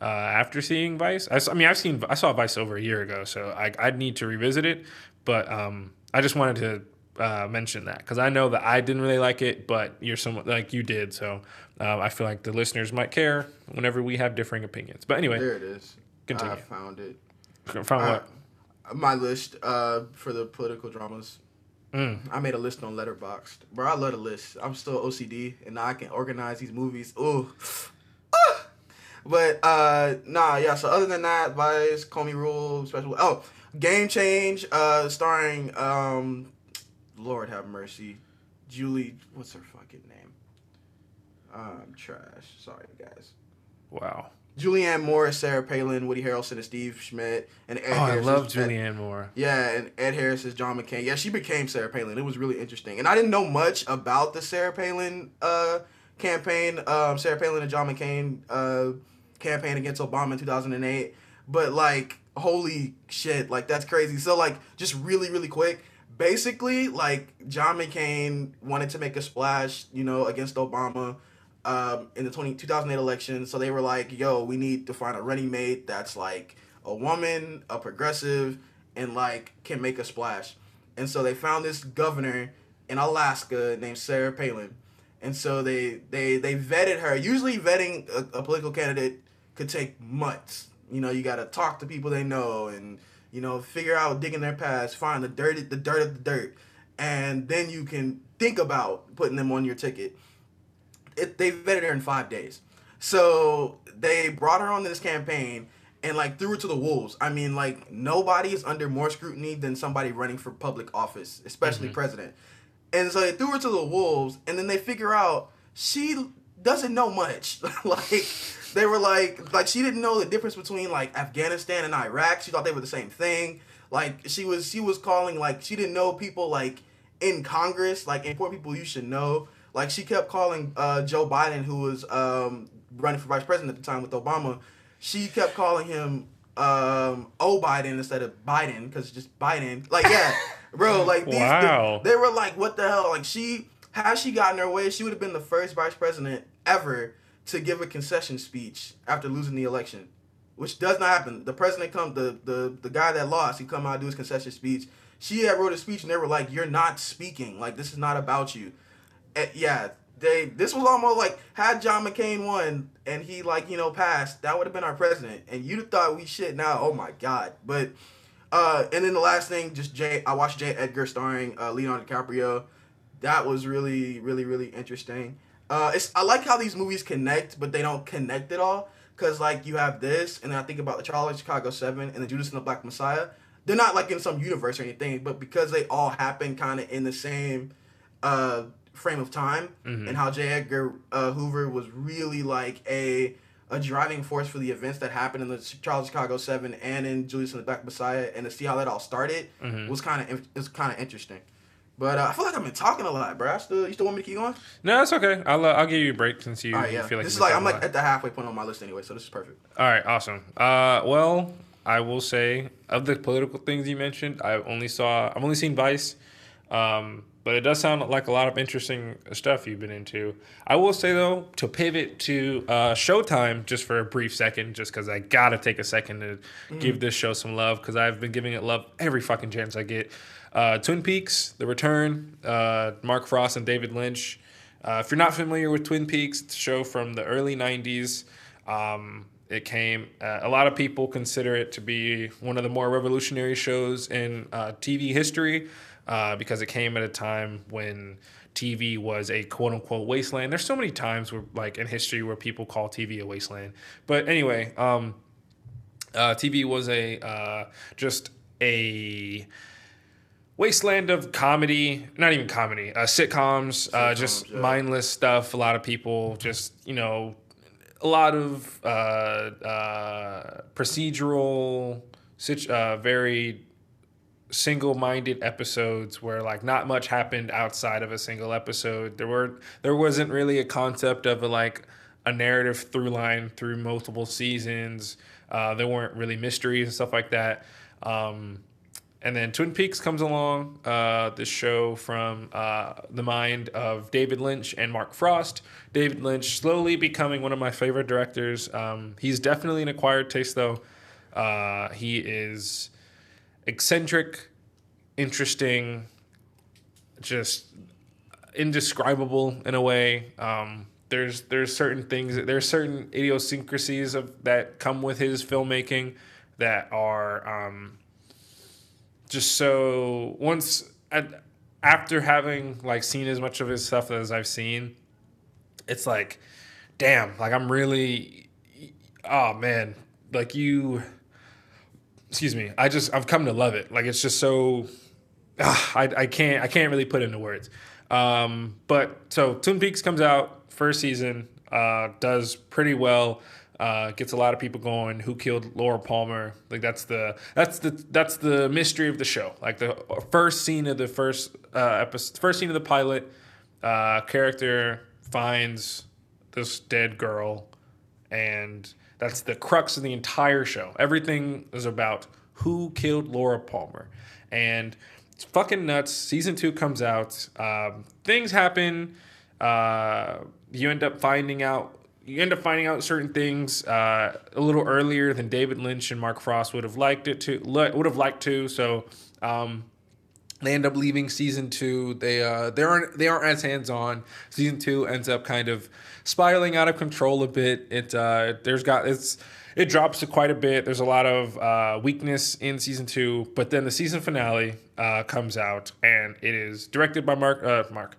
uh, after seeing Vice. I mean, I've seen I saw Vice over a year ago, so I, I'd need to revisit it. But um, I just wanted to uh, mention that because I know that I didn't really like it, but you're someone like you did, so uh, I feel like the listeners might care whenever we have differing opinions. But anyway, There it is. Continue. I found it. From what? My list uh, for the political dramas. Mm. I made a list on Letterboxd. Bro, I love the list. I'm still OCD, and now I can organize these movies. Ooh. Ah! But uh nah, yeah. So other than that, Vice, Comey Rule, special. Oh, Game Change, uh, starring um, Lord have mercy, Julie. What's her fucking name? Um, trash. Sorry, guys. Wow. Julianne Moore, Sarah Palin, Woody Harrelson, and Steve Schmidt, and Ed Oh, I Harris love is- Julianne Moore. yeah, and Ed Harris is John McCain. Yeah, she became Sarah Palin. It was really interesting, and I didn't know much about the Sarah Palin uh, campaign. Um, Sarah Palin and John McCain uh, campaign against Obama in two thousand and eight. But like, holy shit, like that's crazy. So like, just really, really quick. Basically, like John McCain wanted to make a splash, you know, against Obama um, in the 20, 2008 election. So they were like, yo, we need to find a running mate that's like a woman, a progressive, and like can make a splash. And so they found this governor in Alaska named Sarah Palin. And so they they they vetted her. Usually vetting a, a political candidate could take months. You know, you got to talk to people they know and you know figure out digging their past, find the dirt the dirt of the dirt, and then you can think about putting them on your ticket it, they vetted her in five days. So they brought her on this campaign and like threw her to the wolves. I mean, like nobody is under more scrutiny than somebody running for public office, especially mm-hmm. president. And so they threw her to the wolves, and then they figure out she doesn't know much. like they were like, like she didn't know the difference between like Afghanistan and Iraq. She thought they were the same thing. Like she was, she was calling like she didn't know people like in Congress, like important people you should know. Like she kept calling uh, Joe Biden, who was um, running for vice president at the time with Obama. She kept calling him um, O Biden instead of Biden because just Biden. Like yeah, bro. Like these, Wow. they, they were like, what the hell? Like she had she gotten her way, she would have been the first vice president ever to give a concession speech after losing the election, which does not happen. The president come the the the guy that lost, he come out and do his concession speech. She had wrote a speech and they were like, "You're not speaking. Like this is not about you." And yeah, they this was almost like had John McCain won and he like you know passed, that would have been our president. And you'd thought we shit now. Oh my god, but. Uh, and then the last thing, just Jay. I watched J. Edgar starring uh, Leonardo DiCaprio. That was really, really, really interesting. Uh, it's I like how these movies connect, but they don't connect at all. Cause like you have this, and then I think about the Charlie Chicago Seven and the Judas and the Black Messiah. They're not like in some universe or anything, but because they all happen kind of in the same uh, frame of time, and how J. Edgar uh, Hoover was really like a a driving force for the events that happened in the Charles Chicago Seven and in Judas and the Black Messiah, and to see how that all started was kind of was kind of interesting. But uh, I feel like I've been talking a lot, bro. I still, you still want me to keep going? No, that's okay. I'll uh, I'll give you a break since you, right, you feel like this is like I'm like at the halfway point on my list anyway, so this is perfect. All right, awesome. Uh, well, I will say of the political things you mentioned, I only saw I've only seen Vice, um, but it does sound like a lot of interesting stuff you've been into. I will say though, to pivot to uh, Showtime just for a brief second, just because I gotta take a second to give this show some love because I've been giving it love every fucking chance I get. Uh, Twin Peaks: The Return, uh, Mark Frost and David Lynch. Uh, if you're not familiar with Twin Peaks, it's a show from the early '90s. Um, it came. Uh, a lot of people consider it to be one of the more revolutionary shows in uh, TV history uh, because it came at a time when TV was a quote unquote wasteland. There's so many times where, like in history, where people call TV a wasteland. But anyway, um, uh, TV was a uh, just a wasteland of comedy, not even comedy, uh, sitcoms, uh, just yeah. mindless stuff. A lot of people just, you know, a lot of uh, uh, procedural, situ- uh, very single-minded episodes where like not much happened outside of a single episode. There were there wasn't really a concept of a like a narrative through line through multiple seasons. Uh, there weren't really mysteries and stuff like that. Um, and then Twin Peaks comes along, uh, this show from uh, the mind of David Lynch and Mark Frost. David Lynch slowly becoming one of my favorite directors. Um, he's definitely an acquired taste, though. Uh, he is eccentric, interesting, just indescribable in a way. Um, there's there's certain things there's certain idiosyncrasies of that come with his filmmaking that are um, just so once at, after having like seen as much of his stuff as I've seen, it's like, damn, like I'm really, oh man, like you, excuse me, I just I've come to love it. Like it's just so, ah, I I can't I can't really put into words. Um, but so Twin Peaks comes out first season, uh, does pretty well. Uh, gets a lot of people going. Who killed Laura Palmer? Like that's the that's the that's the mystery of the show. Like the first scene of the first uh, episode, first scene of the pilot, uh, character finds this dead girl, and that's the crux of the entire show. Everything is about who killed Laura Palmer, and it's fucking nuts. Season two comes out. Um, things happen. Uh, you end up finding out you end up finding out certain things uh, a little earlier than David Lynch and Mark Frost would have liked it to would have liked to. So um, they end up leaving season two. They uh, they aren't they aren't as hands on. Season two ends up kind of spiraling out of control a bit. It uh, there's got it's it drops to quite a bit. There's a lot of uh, weakness in season two, but then the season finale uh, comes out and it is directed by Mark uh, Mark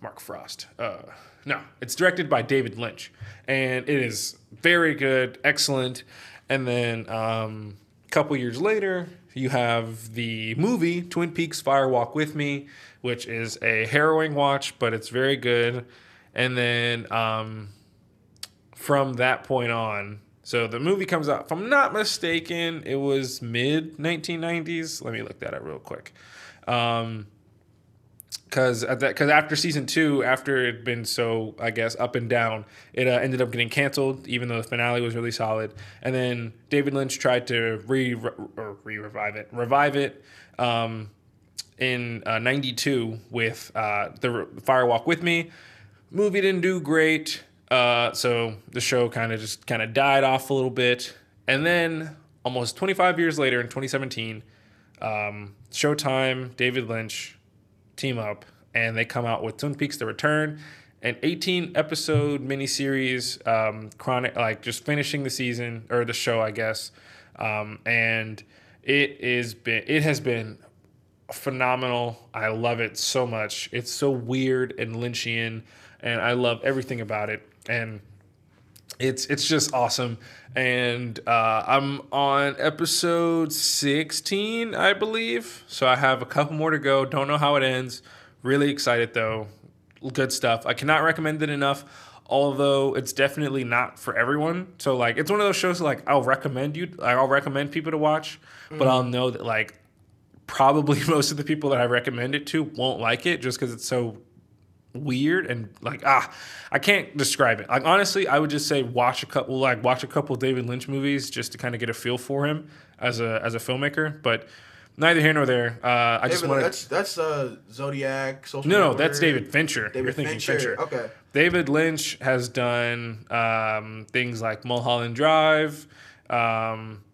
Mark Frost. Uh, no, it's directed by David Lynch, and it is very good, excellent. And then um, a couple years later, you have the movie Twin Peaks: Fire Walk with Me, which is a harrowing watch, but it's very good. And then um, from that point on, so the movie comes out. If I'm not mistaken, it was mid 1990s. Let me look that up real quick. Um, because because after season two, after it had been so I guess up and down, it uh, ended up getting canceled. Even though the finale was really solid, and then David Lynch tried to re re revive it, revive it um, in '92 with uh, the Firewalk with Me. Movie didn't do great. Uh, so the show kind of just kind of died off a little bit, and then almost 25 years later in 2017, um, Showtime, David Lynch team up, and they come out with Twin Peaks: The Return, an 18 episode miniseries, um, chronic like just finishing the season or the show, I guess, um, and it is been it has been phenomenal. I love it so much. It's so weird and Lynchian, and I love everything about it. And it's it's just awesome. And uh, I'm on episode 16, I believe. So I have a couple more to go. Don't know how it ends. Really excited though. Good stuff. I cannot recommend it enough. Although it's definitely not for everyone. So like it's one of those shows like I'll recommend you I'll recommend people to watch, but I'll know that like probably most of the people that I recommend it to won't like it just because it's so weird and like ah I can't describe it. Like honestly, I would just say watch a couple like watch a couple David Lynch movies just to kind of get a feel for him as a as a filmmaker. But neither here nor there. Uh, I just want that's that's uh Zodiac. Social no, no, that's David Fincher. David You're thinking Fincher. Fincher. Okay. David Lynch has done um, things like Mulholland Drive, um,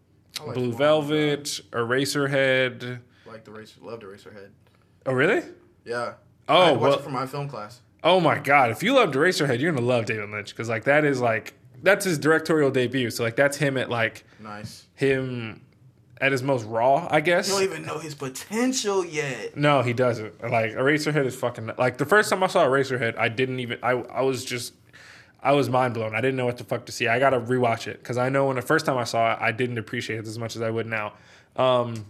like Blue Velvet, Eraserhead. Like the racer, loved Eraserhead. Oh, really? Yeah. Oh, I had to watch well- it for my film class. Oh my God! If you loved Eraserhead, you're gonna love David Lynch because like that is like that's his directorial debut. So like that's him at like Nice. him at his most raw, I guess. You don't even know his potential yet. No, he doesn't. Like Eraserhead is fucking like the first time I saw Eraserhead, I didn't even I I was just I was mind blown. I didn't know what the fuck to see. I gotta rewatch it because I know when the first time I saw it, I didn't appreciate it as much as I would now. Um,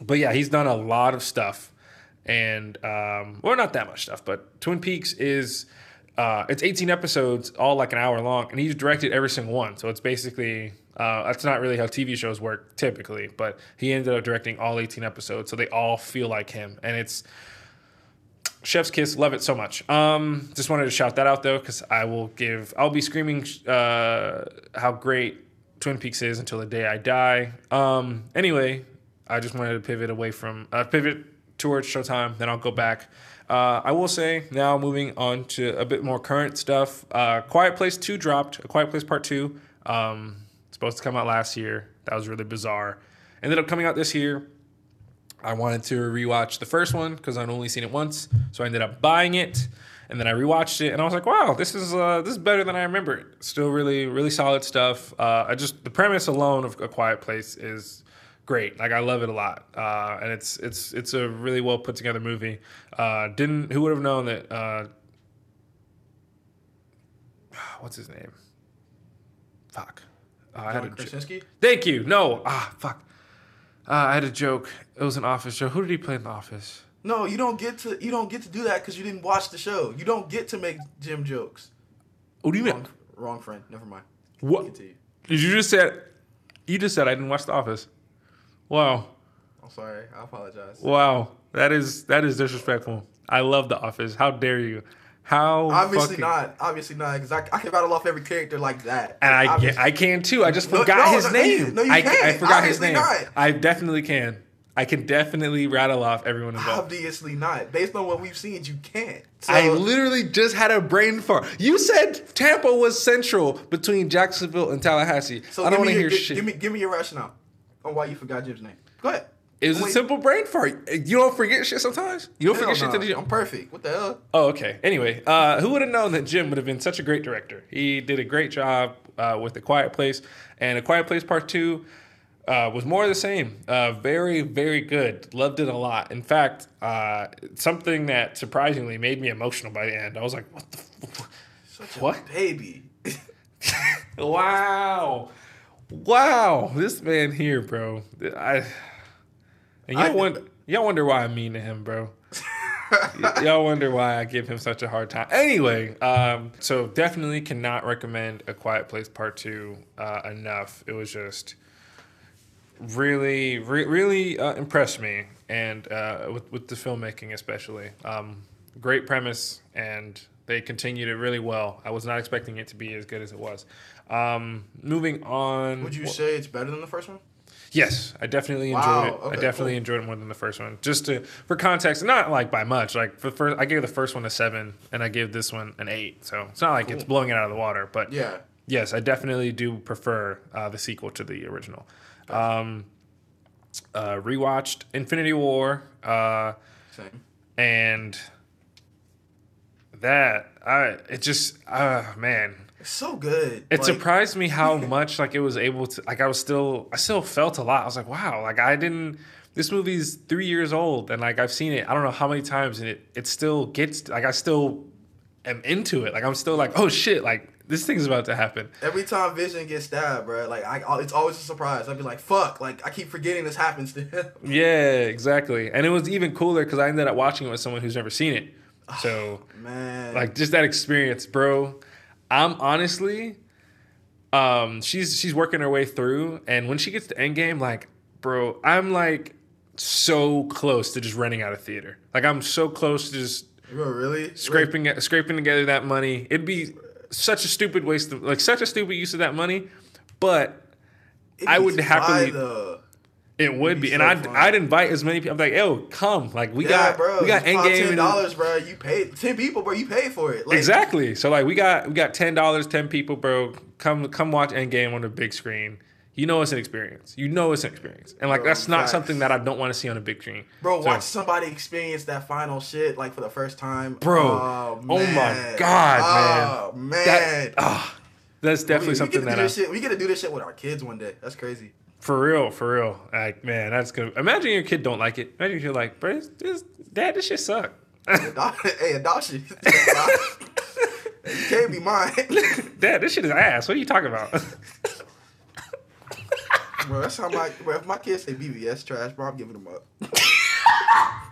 but yeah, he's done a lot of stuff, and um, well, not that much stuff, but Twin Peaks is. Uh, it's 18 episodes, all like an hour long, and he's directed every single one. So it's basically uh, that's not really how TV shows work typically, but he ended up directing all 18 episodes, so they all feel like him, and it's Chef's Kiss, love it so much. Um, just wanted to shout that out though, because I will give, I'll be screaming uh, how great Twin Peaks is until the day I die. Um, anyway, I just wanted to pivot away from, uh, pivot towards Showtime, then I'll go back. Uh, I will say now moving on to a bit more current stuff. Uh, Quiet Place 2 dropped, A Quiet Place Part 2. Um, supposed to come out last year. That was really bizarre. Ended up coming out this year. I wanted to rewatch the first one because I'd only seen it once, so I ended up buying it, and then I rewatched it, and I was like, "Wow, this is uh, this is better than I remember." Still, really, really solid stuff. Uh, I just the premise alone of A Quiet Place is great. Like I love it a lot, uh, and it's it's it's a really well put together movie. Uh, didn't who would have known that? Uh, what's his name? Fuck. Uh, I had a John jo- Krasinski. Thank you. No. Ah, fuck. Uh, I had a joke. It was an office show. Who did he play in the office? No, you don't get to you don't get to do that because you didn't watch the show. You don't get to make Jim jokes. What do you Wrong, mean? wrong friend. Never mind. What? Continue. Did you just say? You just said I didn't watch The Office. Wow. I'm sorry. I apologize. Wow. That is that is disrespectful. I love The Office. How dare you? How Obviously fucking- not. Obviously not. Because I, I can rattle off every character like that. And I Obviously- can, I can too. I just forgot no, his no, name. no, you I, can't. I forgot his name. not. I definitely can. I can definitely rattle off everyone involved. Obviously not. Based on what we've seen, you can't. So, I literally just had a brain fart. You said Tampa was central between Jacksonville and Tallahassee. so I don't want to hear shit. Give me, give me your rationale on why you forgot Jim's name. Go ahead. it was a simple brain fart. You don't forget shit sometimes. You don't Hell forget shit to the I'm perfect. What the hell? Oh, okay. Anyway, uh, who would have known that Jim would have been such a great director? He did a great job uh, with The Quiet Place, and A Quiet Place Part Two uh, was more of the same. Uh, very, very good. Loved it a lot. In fact, uh, something that surprisingly made me emotional by the end. I was like, "What the? F- Such a What? baby. wow, wow! This man here, bro. I and y'all wonder, y'all wonder why I'm mean to him, bro. Y- y'all wonder why I give him such a hard time. Anyway, um, so definitely cannot recommend A Quiet Place Part Two uh, enough. It was just really, re- really uh, impressed me, and uh, with with the filmmaking especially. Um, great premise, and they continued it really well. I was not expecting it to be as good as it was. Um, moving on. Would you say it's better than the first one? Yes, I definitely enjoyed Wow, it. okay, I definitely cool. enjoyed it more than the first one. Just to for context, not like by much. Like for the first, I gave the first one a seven, and I gave this one an eight. So it's not like it's blowing it out of the water. But Yeah. yes, I definitely do prefer uh, the sequel to the original. Um, uh, rewatched Infinity War, uh, Same. and that I it just uh man It's so good. it Like, surprised me how much like it was able to like I was still I still felt a lot. I was like, wow, like I didn't this movie's three years old and like I've seen it I don't know how many times and it it still gets like I still am into it. Like I'm still like, oh shit, like this thing's about to happen. Every time Vision gets stabbed, bro, like I, it's always a surprise. I'd be like, "Fuck!" Like I keep forgetting this happens to him. Yeah, exactly. And it was even cooler because I ended up watching it with someone who's never seen it. So Man, like just that experience, bro. I'm honestly, um, she's she's working her way through, and when she gets to Endgame, like, bro, I'm like so close to just running out of theater. Like I'm so close to just bro, really scraping scraping together that money. It'd be such a stupid waste of like such a stupid use of that money, but I would happily- though. It would be be. And so I'd. I'd invite as many people. I'm like, yo, come. Like we Yeah, got bro. we got Endgame. Ten dollars, bro. You paid ten people, bro. You paid for it. Like, exactly. So like we got we got ten dollars, ten people, bro. Come come watch Endgame on the big screen. You know it's an experience. You know it's an experience, and like Bro, that's not facts. something that I don't want to see on a big screen. Bro, So- watch somebody experience that final shit like for the first time, Bro. Oh, Oh my. God, oh, man. That, ah, that's definitely we, something we that do I, shit. We get to do this shit with our kids one day. That's crazy. For real, for real. Like man, that's good. Imagine your kid don't like it. Imagine you're like, bro, this, this, dad, this shit suck. Hey, adoption. you can't be mine. dad, this shit is ass. What are you talking about? bro, that's how my bro, if my kids say BBS trash, bro, I'm giving them up.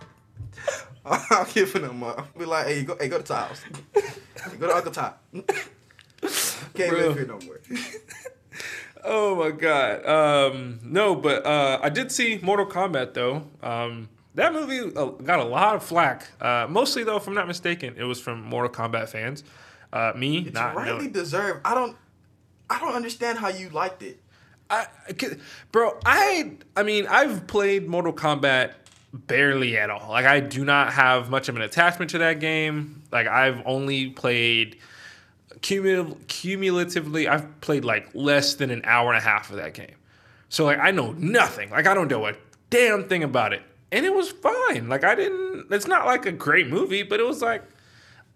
I'm giving them up. I'll Be like, hey, go, hey, go to Ty's. go to Uncle Ty. Can't Bro. live here no more. Oh my god. Um, no, but uh, I did see Mortal Kombat though. Um, that movie uh, got a lot of flack. Uh, mostly though, if I'm not mistaken, it was from Mortal Kombat fans. Uh, me, It's not rightly knowing- deserved. I don't, I don't understand how you liked it. I, I bro, I, I mean, I've played Mortal Kombat barely at all. Like, I do not have much of an attachment to that game. Like, I've only played cumulative, cumulatively. I've played like less than an hour and a half of that game. So, like, I know nothing. Like, I don't know a damn thing about it, and it was fine. Like, I didn't. It's not like a great movie, but it was like.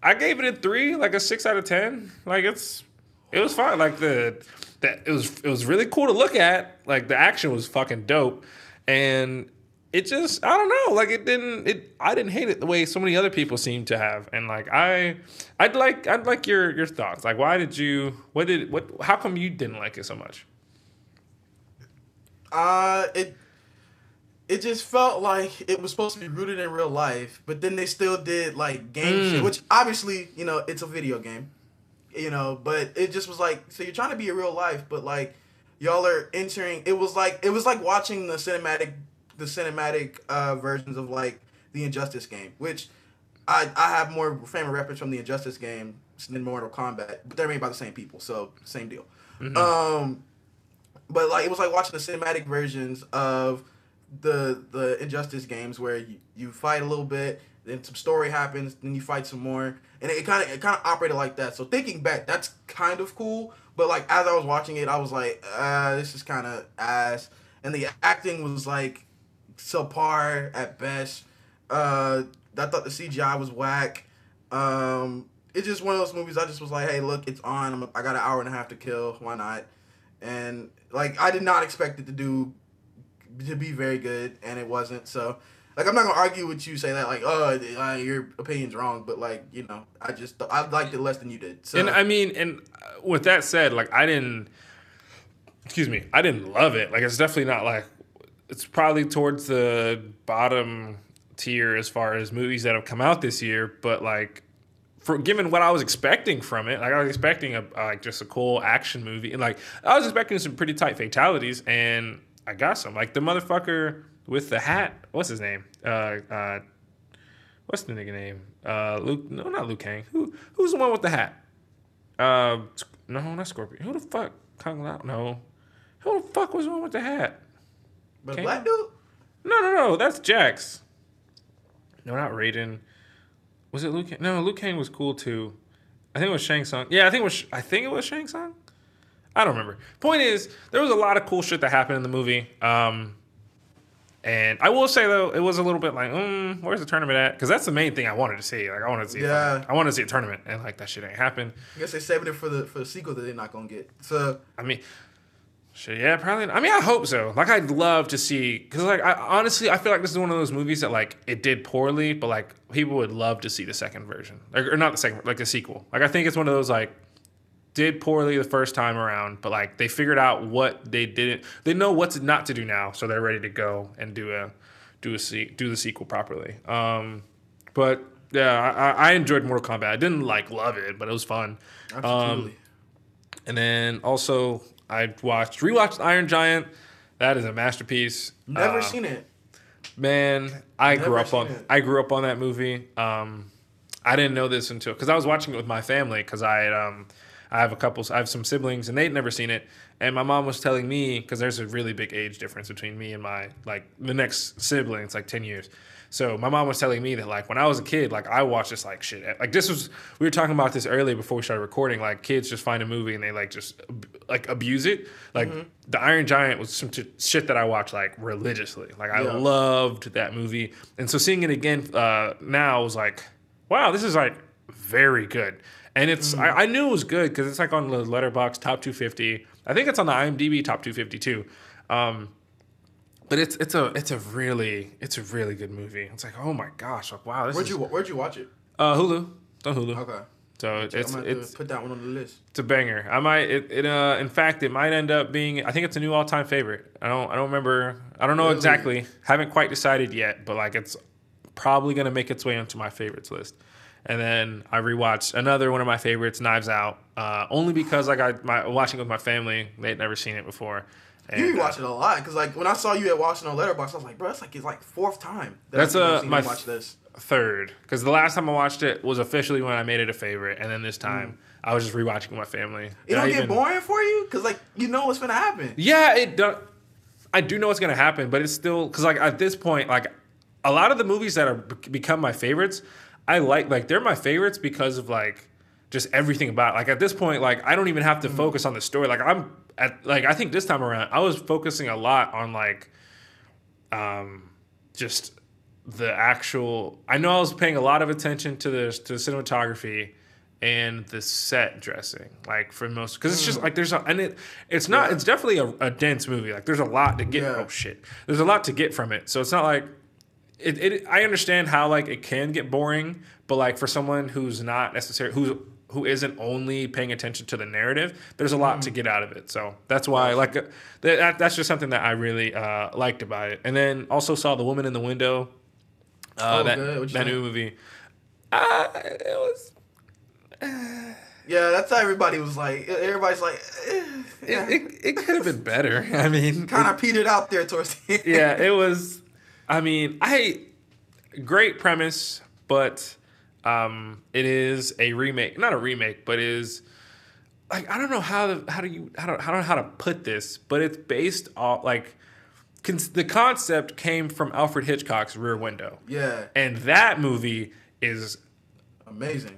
I gave it a three, like a six out of ten. Like it's, it was fine. Like the, that it was, it was really cool to look at. Like the action was fucking dope, and it just, I don't know. Like it didn't, it, I didn't hate it the way so many other people seem to have. And like I, I'd like, I'd like your your thoughts. Like why did you, what did, what, how come you didn't like it so much? Uh, it, it just felt like it was supposed to be rooted in real life, but then they still did like game shit, which obviously, you know, it's a video game, you know, but it just was like, so you're trying to be a real life, but like y'all are entering. It was like it was like watching the cinematic, the cinematic uh, versions of like the Injustice game, which I I have more frame of reference from the Injustice game than Mortal Kombat, but they're made by the same people, so same deal. Um, but like it was like watching the cinematic versions of the the Injustice games where you, you fight a little bit, then some story happens, then you fight some more, and it kind of it kind of operated like that. So thinking back, that's kind of cool. But like as I was watching it, I was like, uh, this is kind of ass, and the acting was like subpar at best. Uh, I thought the CGI was whack. Um, it's just one of those movies. I just was like, hey, look, it's on. I'm, I got an hour and a half to kill. Why not? And like, I did not expect it to do to be very good, and it wasn't. So, like, I'm not gonna argue with you. Say that like, oh, uh, your opinion's wrong, but like, you know, I just I liked it less than you did. So, And I mean, and uh, with that said, like I didn't, excuse me, I didn't love it. Like it's definitely not like, it's probably towards the bottom tier as far as movies that have come out this year. But like, for given what I was expecting from it, like I was expecting a like just a cool action movie, and like I was expecting some pretty tight fatalities, and I got some. Like the motherfucker with the hat, what's his name? Uh, uh, what's the nigga name? Uh, Luke? No, not Liu Kang. Who? Who's the one with the hat? Uh, no, not Scorpion. Who the fuck? Kung Lao? No. Who the fuck was the one with the hat? But black dude. No, no, no. That's Jax. No, not Raiden. Was it Luke? Kang? No, Liu Kang was cool too. I think it was Shang Tsung. Yeah, I think it was. I think it was Shang Tsung. I don't remember. Point is, there was a lot of cool shit that happened in the movie. Um, and I will say though, it was a little bit like, mm, where's the tournament at? Because that's the main thing I wanted to see. Like, I wanted to see. Yeah. I wanted to see a tournament, and like that shit ain't happen. I guess they're saving it for the for the sequel that they're not gonna get. So I mean, shit, yeah, probably. I mean, I hope so. Like, I'd love to see because, like, I honestly, I feel like this is one of those movies that like it did poorly, but like people would love to see the second version, like, or not the second, like the sequel. Like, I think it's one of those like did poorly the first time around, but like they figured out what they didn't. They know what to not to do now, so they're ready to go and do a do a se- do the sequel properly. Um, but yeah, I, I enjoyed Mortal Kombat. I didn't like love it, but it was fun. Um, absolutely. And then also I watched rewatched Iron Giant. That is a masterpiece. Never Uh, seen it. Man, I Never grew up on it. I grew up on that movie. Um, I didn't know this until because I was watching it with my family because I um, I have a couple I have some siblings and they'd never seen it and my mom was telling me because there's a really big age difference between me and my like the next sibling it's like 10 years so my mom was telling me that like when I was a kid like I watched this like shit like this was we were talking about this earlier before we started recording like kids just find a movie and they like just like abuse it like Mm-hmm. the Iron Giant was some t- shit that I watched like religiously like I Yeah. loved that movie and so seeing it again uh, now was like wow this is like very good and it's Mm-hmm. I, I knew it was good because it's like on the Letterboxd top 250 i think it's on the imdb top 252. um, but it's it's a it's a really it's a really good movie it's like oh my gosh like wow this Where'd is you Where'd you watch it? uh hulu it's on hulu Okay. so I'm it's gonna it's put that one on the list. it's a banger. I might it, it uh in fact it might end up being I think it's a new all time favorite. I don't I don't remember I don't know Really? exactly. Haven't quite decided yet, but like it's probably gonna make its way onto my favorites list. And then I rewatched another one of my favorites, Knives Out, uh, only because like I my watching with my family. They'd never seen it before. You And, be uh, watching it a lot because like when I saw you at watching on Letterboxd, I was like, bro, that's like it's like fourth time. that That's, I've uh, seen my watch this. third because the last time I watched it was officially when I made it a favorite, and then this time I was just rewatching with my family. It And I don't get even- boring for you because like you know what's gonna happen. Yeah, it does. I do know what's gonna happen, but it's still because like at this point, like a lot of the movies that are become my favorites, I like like they're my favorites because of like just everything about. It. Like at this point, like I don't even have to focus on the story. Like I'm at like I think this time around, I was focusing a lot on like, um, just the actual. I know I was paying a lot of attention to the to the cinematography and the set dressing like for most because it's just like there's a and it it's not Yeah. it's definitely a, a dense movie like there's a lot to get Yeah. oh shit there's a lot to get from it so it's not like it, it i understand how like it can get boring but like for someone who's not necessarily who's who isn't only paying attention to the narrative there's a lot Mm. to get out of it so that's why like uh, that, that that's just something that i really uh liked about it and then also saw the woman in the window uh Oh, that, good. That think? new movie uh, it was Yeah, that's how everybody was like. Everybody's like, eh, yeah. it, it, it could have been better. I mean, kind of petered out there towards the end. yeah, it was. I mean, I great premise, but um, it is a remake. Not a remake, but is like I don't know how to, how do you how do, I don't know how to put this, but it's based off like con- the concept came from Alfred Hitchcock's Rear Window, Yeah, and that movie is amazing.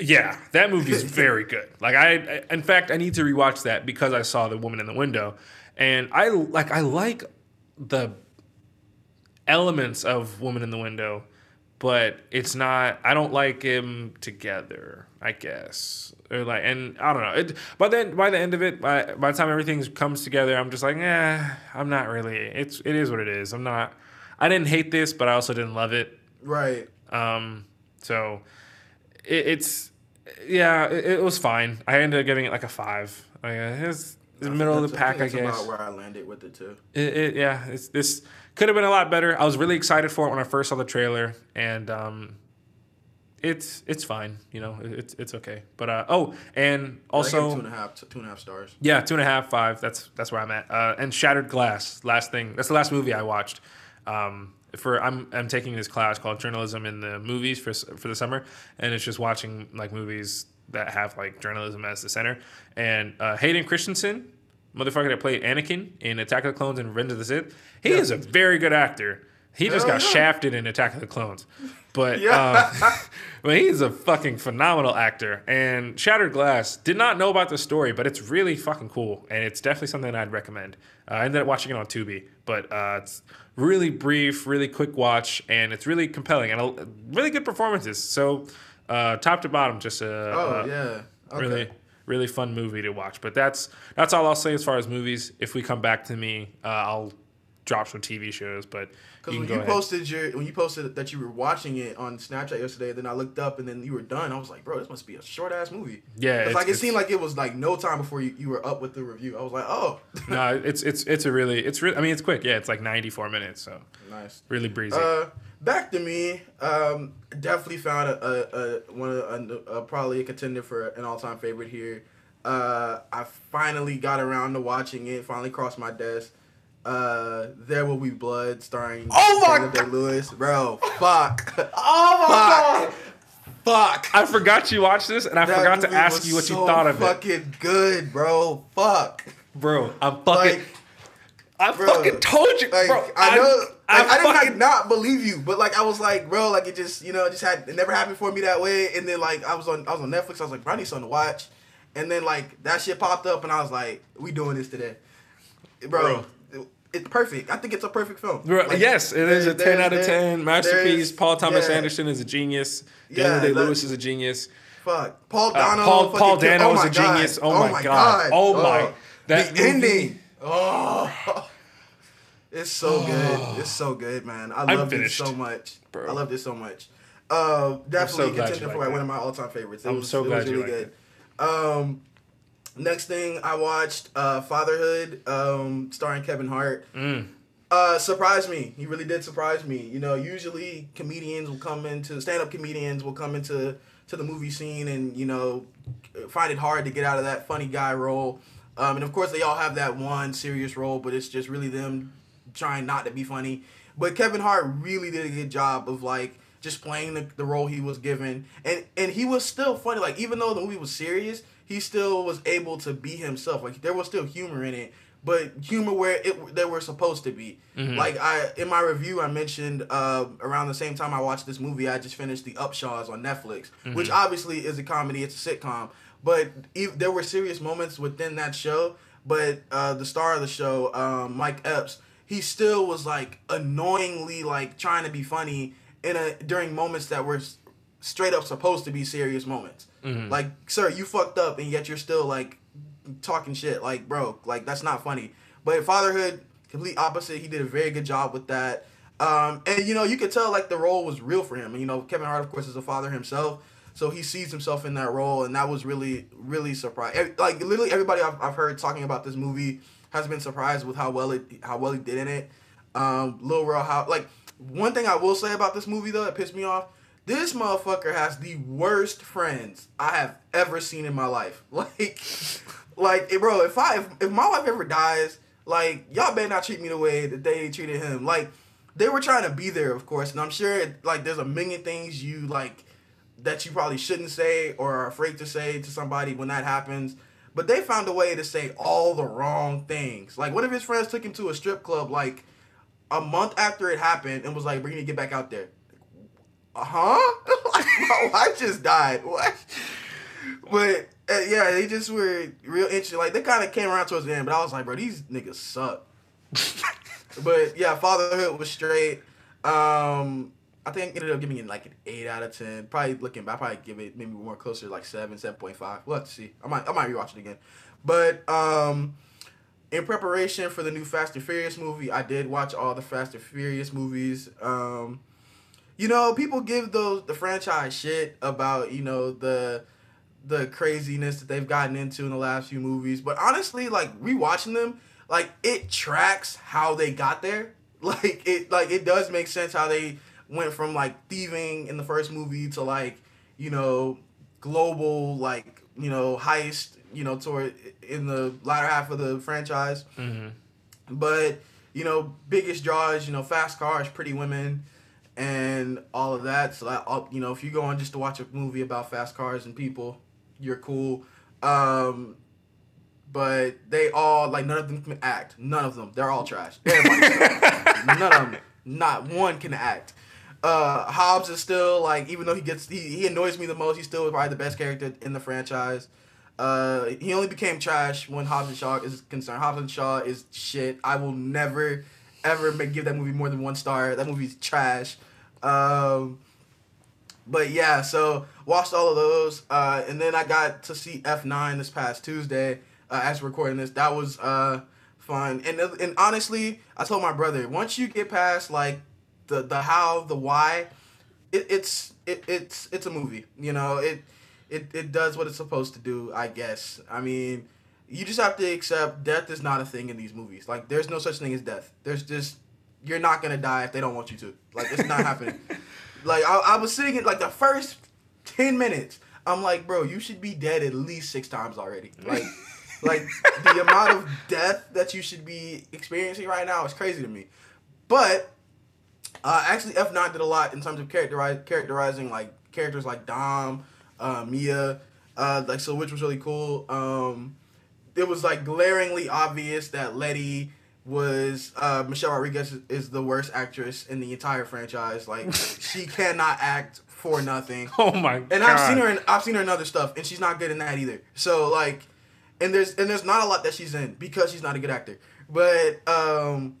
yeah, that movie is very good. Like I, I- in fact, I need to rewatch that because I saw the woman in the window, and I like I like the elements of woman in the window, but it's not. I don't like him together. I guess or like, and I don't know. It, but then by the end of it, by by the time everything comes together, I'm just like, eh, I'm not really. It's it is what it is. I'm not. I didn't hate this, but I also didn't love it. Right. Um, so it, it's yeah, it, it was fine. I ended up giving it like a five. Like, uh, it's the middle of the pack, I that's guess. About where I landed with it too. It, it, yeah, it's this could have been a lot better. I was really excited for it when I first saw the trailer, and um, it's it's fine. You know, it, it's it's okay. But uh, oh, and I also two and a half, two and a half stars. yeah, two and a half, five. That's that's where I'm at. Uh, and Shattered Glass, last thing. That's the last movie I watched. Um, for I'm I'm taking this class called journalism in the movies for for the summer, and it's just watching like movies that have like journalism as the center. And uh, Hayden Christensen, motherfucker that played Anakin in Attack of the Clones and Revenge of the Sith. He is a very good actor. He just Hell got yeah. shafted in Attack of the Clones, but Yeah. uh, but he's a fucking phenomenal actor. And Shattered Glass did not know about the story, but it's really fucking cool, and it's definitely something I'd recommend. Uh, I ended up watching it on Tubi, but uh, it's really brief, really quick watch, and it's really compelling and uh, really good performances. So uh, top to bottom, just a Oh uh, yeah. Okay. really really fun movie to watch. But that's that's all I'll say as far as movies. If we come back to me, uh, I'll drop some TV shows. But Because when you ahead. posted your when you posted that you were watching it on Snapchat yesterday, then I looked up and then you were done. I was like, bro, this must be a short ass movie. Yeah, it's like it it's- seemed like it was like no time before you, you were up with the review. I was like, oh, no, it's it's it's a really it's really I mean it's quick. Yeah, it's like 94 minutes, so nice. really breezy. Uh, back to me. Um, definitely found a, a, a one of a, a, probably a contender for an all time favorite here. Uh, I finally got around to watching it. Finally crossed my desk. Uh, there will be blood, starring Oh my Daniel Day Lewis, bro. Fuck. oh my Fuck. Fuck. I forgot you watched this, and I That forgot to ask you what you thought of it, Fucking good, bro. Fuck. bro. I'm fucking. Like, I bro, fucking told you, like bro. I know. I, Like, I, didn't fucking like, not believe you, but like I was like, bro, like it just you know it just had it never happened for me that way. And then like I was on I was on Netflix. I was like, bro, I need something to watch. And then like that shit popped up, and I was like, we doing this today, bro. it- it's perfect. I think it's a perfect film. Like, yes, it is a 10 out of 10 masterpiece. Paul Thomas yeah, Anderson is a genius. Yeah, Daniel Day Lewis is a genius. Fuck. Paul Uh, Dano. Paul Paul Dano oh is a genius. God. Oh, my god. Oh my. That the movie- ending. Oh. It's so good. It's so good, man. I love this so much. bro. I love this so much. Uh, definitely you contender for like like one of my all-time favorites. It I'm was, so it glad was you really liked good. Um, next thing I watched, uh, Fatherhood, um, starring Kevin Hart. Mm. Uh, surprised me. He really did surprise me. You know, usually comedians will come into stand-up comedians will come into to the movie scene and you know find it hard to get out of that funny guy role. Um, and of course, they all have that one serious role, but it's just really them trying not to be funny. But Kevin Hart really did a good job of like just playing the, the role he was given, and and he was still funny. Like even though the movie was serious, he still was able to be himself. Like there was still humor in it, but humor where it they were supposed to be. Like I in my review, I mentioned uh, around the same time I watched this movie, I just finished The Upshaws on Netflix, which obviously is a comedy. It's a sitcom, but ev there were serious moments within that show. But uh, the star of the show, um, Mike Epps, he still was like annoyingly like trying to be funny in a during moments that were s- straight up supposed to be serious moments. Like, sir, you fucked up, and yet you're still like talking shit. Like, bro, like that's not funny. But fatherhood, complete opposite. He did a very good job with that. Um, and you know, you could tell like the role was real for him. And you know, Kevin Hart, of course, is a father himself, so he sees himself in that role, and that was really, really surprising. Like literally, everybody I've, I've heard talking about this movie has been surprised with how well it, how well he did in it. Um, Lil Rel, how like one thing I will say about this movie though, that pissed me off. This motherfucker has the worst friends I have ever seen in my life. Like, like, eh, bro, if I if, if my wife ever dies, like, y'all better not treat me the way that they treated him. Like, they were trying to be there, of course, and I'm sure like there's a million things you like that you probably shouldn't say or are afraid to say to somebody when that happens. But they found a way to say all the wrong things. Like one of his friends took him to a strip club like a month after it happened and was like, "We're gonna get back out there." Uh huh. like my wife just died. What? But uh, yeah, they just were real interesting. Like they kind of came around towards the end, but I was like, bro, these niggas suck. but yeah, fatherhood was straight. Um, I think ended up giving it like an eight out of ten. Probably looking back, I probably give it maybe more closer to like seven, seven point five. We'll have to see. I might I might rewatch it again. But um in preparation for the new Fast and Furious movie, I did watch all the Fast and Furious movies. Um you know, people give those the franchise shit about, you know, the the craziness that they've gotten into in the last few movies. But honestly, like rewatching them, like it tracks how they got there. Like it like it does make sense how they went from like thieving in the first movie to like, you know, global like, you know, heist, you know, toward in the latter half of the franchise. Mm-hmm. But, you know, biggest draws, you know, fast cars, pretty women, and all of that. So, that, all- you know, if you go on just to watch a movie about fast cars and people, you're cool. Um, but they all like none of them can act. None of them. They're all trash. Trash. None of them. Not one can act. Uh, Hobbs is still like, even though he gets he, he annoys me the most, he's still probably the best character in the franchise. Uh, he only became trash when Hobbs and Shaw is concerned. Hobbs and Shaw is shit. I will never, ever make, give that movie more than one star. That movie's trash. Um, but yeah, so watched all of those, uh, and then I got to see F nine this past Tuesday. Uh, as recording this, that was uh fun. And and honestly, I told my brother once you get past like the the how the why, it, it's it, it's it's a movie. You know it it it does what it's supposed to do. I guess. I mean, you just have to accept death is not a thing in these movies. Like there's no such thing as death. There's just you're not gonna die if they don't want you to. Like it's not happening. Like I, I was sitting in like the first ten minutes. I'm like, bro, you should be dead at least six times already. Like, like the amount of death that you should be experiencing right now is crazy to me. But uh, actually, F9 did a lot in terms of characterize, characterizing like characters like Dom, uh, Mia, uh, like so, which was really cool. Um, it was like glaringly obvious that Letty was uh, Michelle Rodriguez is- the worst actress in the entire franchise. Like she cannot act for nothing. Oh my god. And I've seen her in I've seen her in other stuff, and she's not good in that either. So like, and there's and there's not a lot that she's in because she's not a good actor. But um,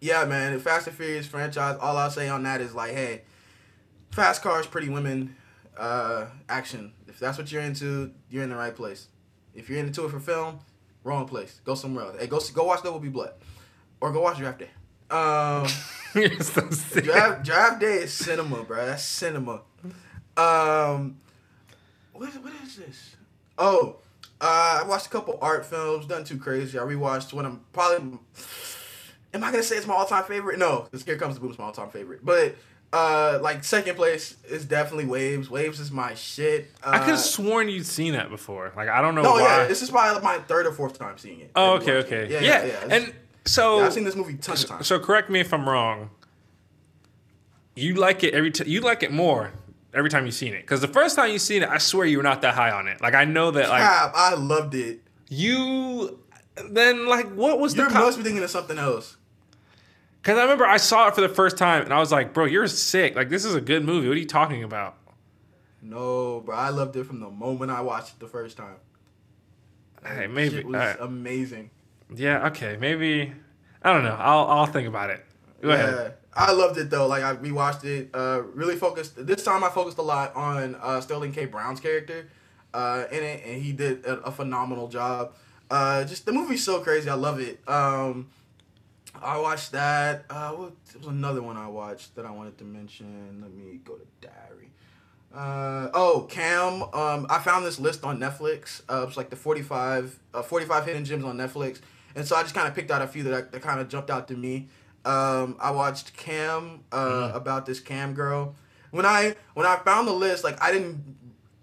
yeah, man, the Fast and Furious franchise. All I'll say on that is like, hey, fast cars, pretty women, uh, action. If that's what you're into, you're in the right place. If you're into it for film, wrong place. Go somewhere else. Hey, go go watch There Will Be Blood, or go watch Draft Day. Um. So. Draft Draft Day is cinema, bro. That's cinema. Um, what what is this? Oh, uh, I watched a couple art films. Nothing too crazy. I rewatched one. I'm probably. Am I gonna say it's my all time favorite? No, this Here Comes the Boom is my all time favorite. But uh, like second place is definitely Waves. Waves is my shit. Uh, I could have sworn you'd seen that before. Like I don't know No, why. yeah, this is probably my third or fourth time seeing it. oh, okay, okay. Yeah, Yeah, yeah, yeah. And so Yeah, I've seen this movie tons of times. So correct me if I'm wrong. You like it every time. You like it more every time you've seen it. Because the first time you seen it, I swear you were not that high on it. Like I know that. Like I loved it. you. Then like what was You the? must be thinking of something else. Because I remember I saw it for the first time and I was like, bro, you're sick. Like this is a good movie. What are you talking about? No, bro, I loved it from the moment I watched it the first time. Hey, maybe. Shit was alright. amazing. Yeah. Okay. Maybe. I don't know. I'll I'll think about it. Go yeah, ahead. I loved it though. Like I rewatched it. Uh, really focused. This time I focused a lot on uh, Sterling K. Brown's character uh, in it, and he did a, a phenomenal job. Uh, just the movie's so crazy. I love it. Um, I watched that. Uh, what there was another one I watched that I wanted to mention. Let me go to diary. Uh, oh, Cam. Um, I found this list on Netflix. Uh, it's like the 45, uh, 45 hidden gems on Netflix. And so I just kind of picked out a few that, that kind of jumped out to me. Um, I watched Cam, uh, about this Cam girl. When I, when I found the list, like I didn't,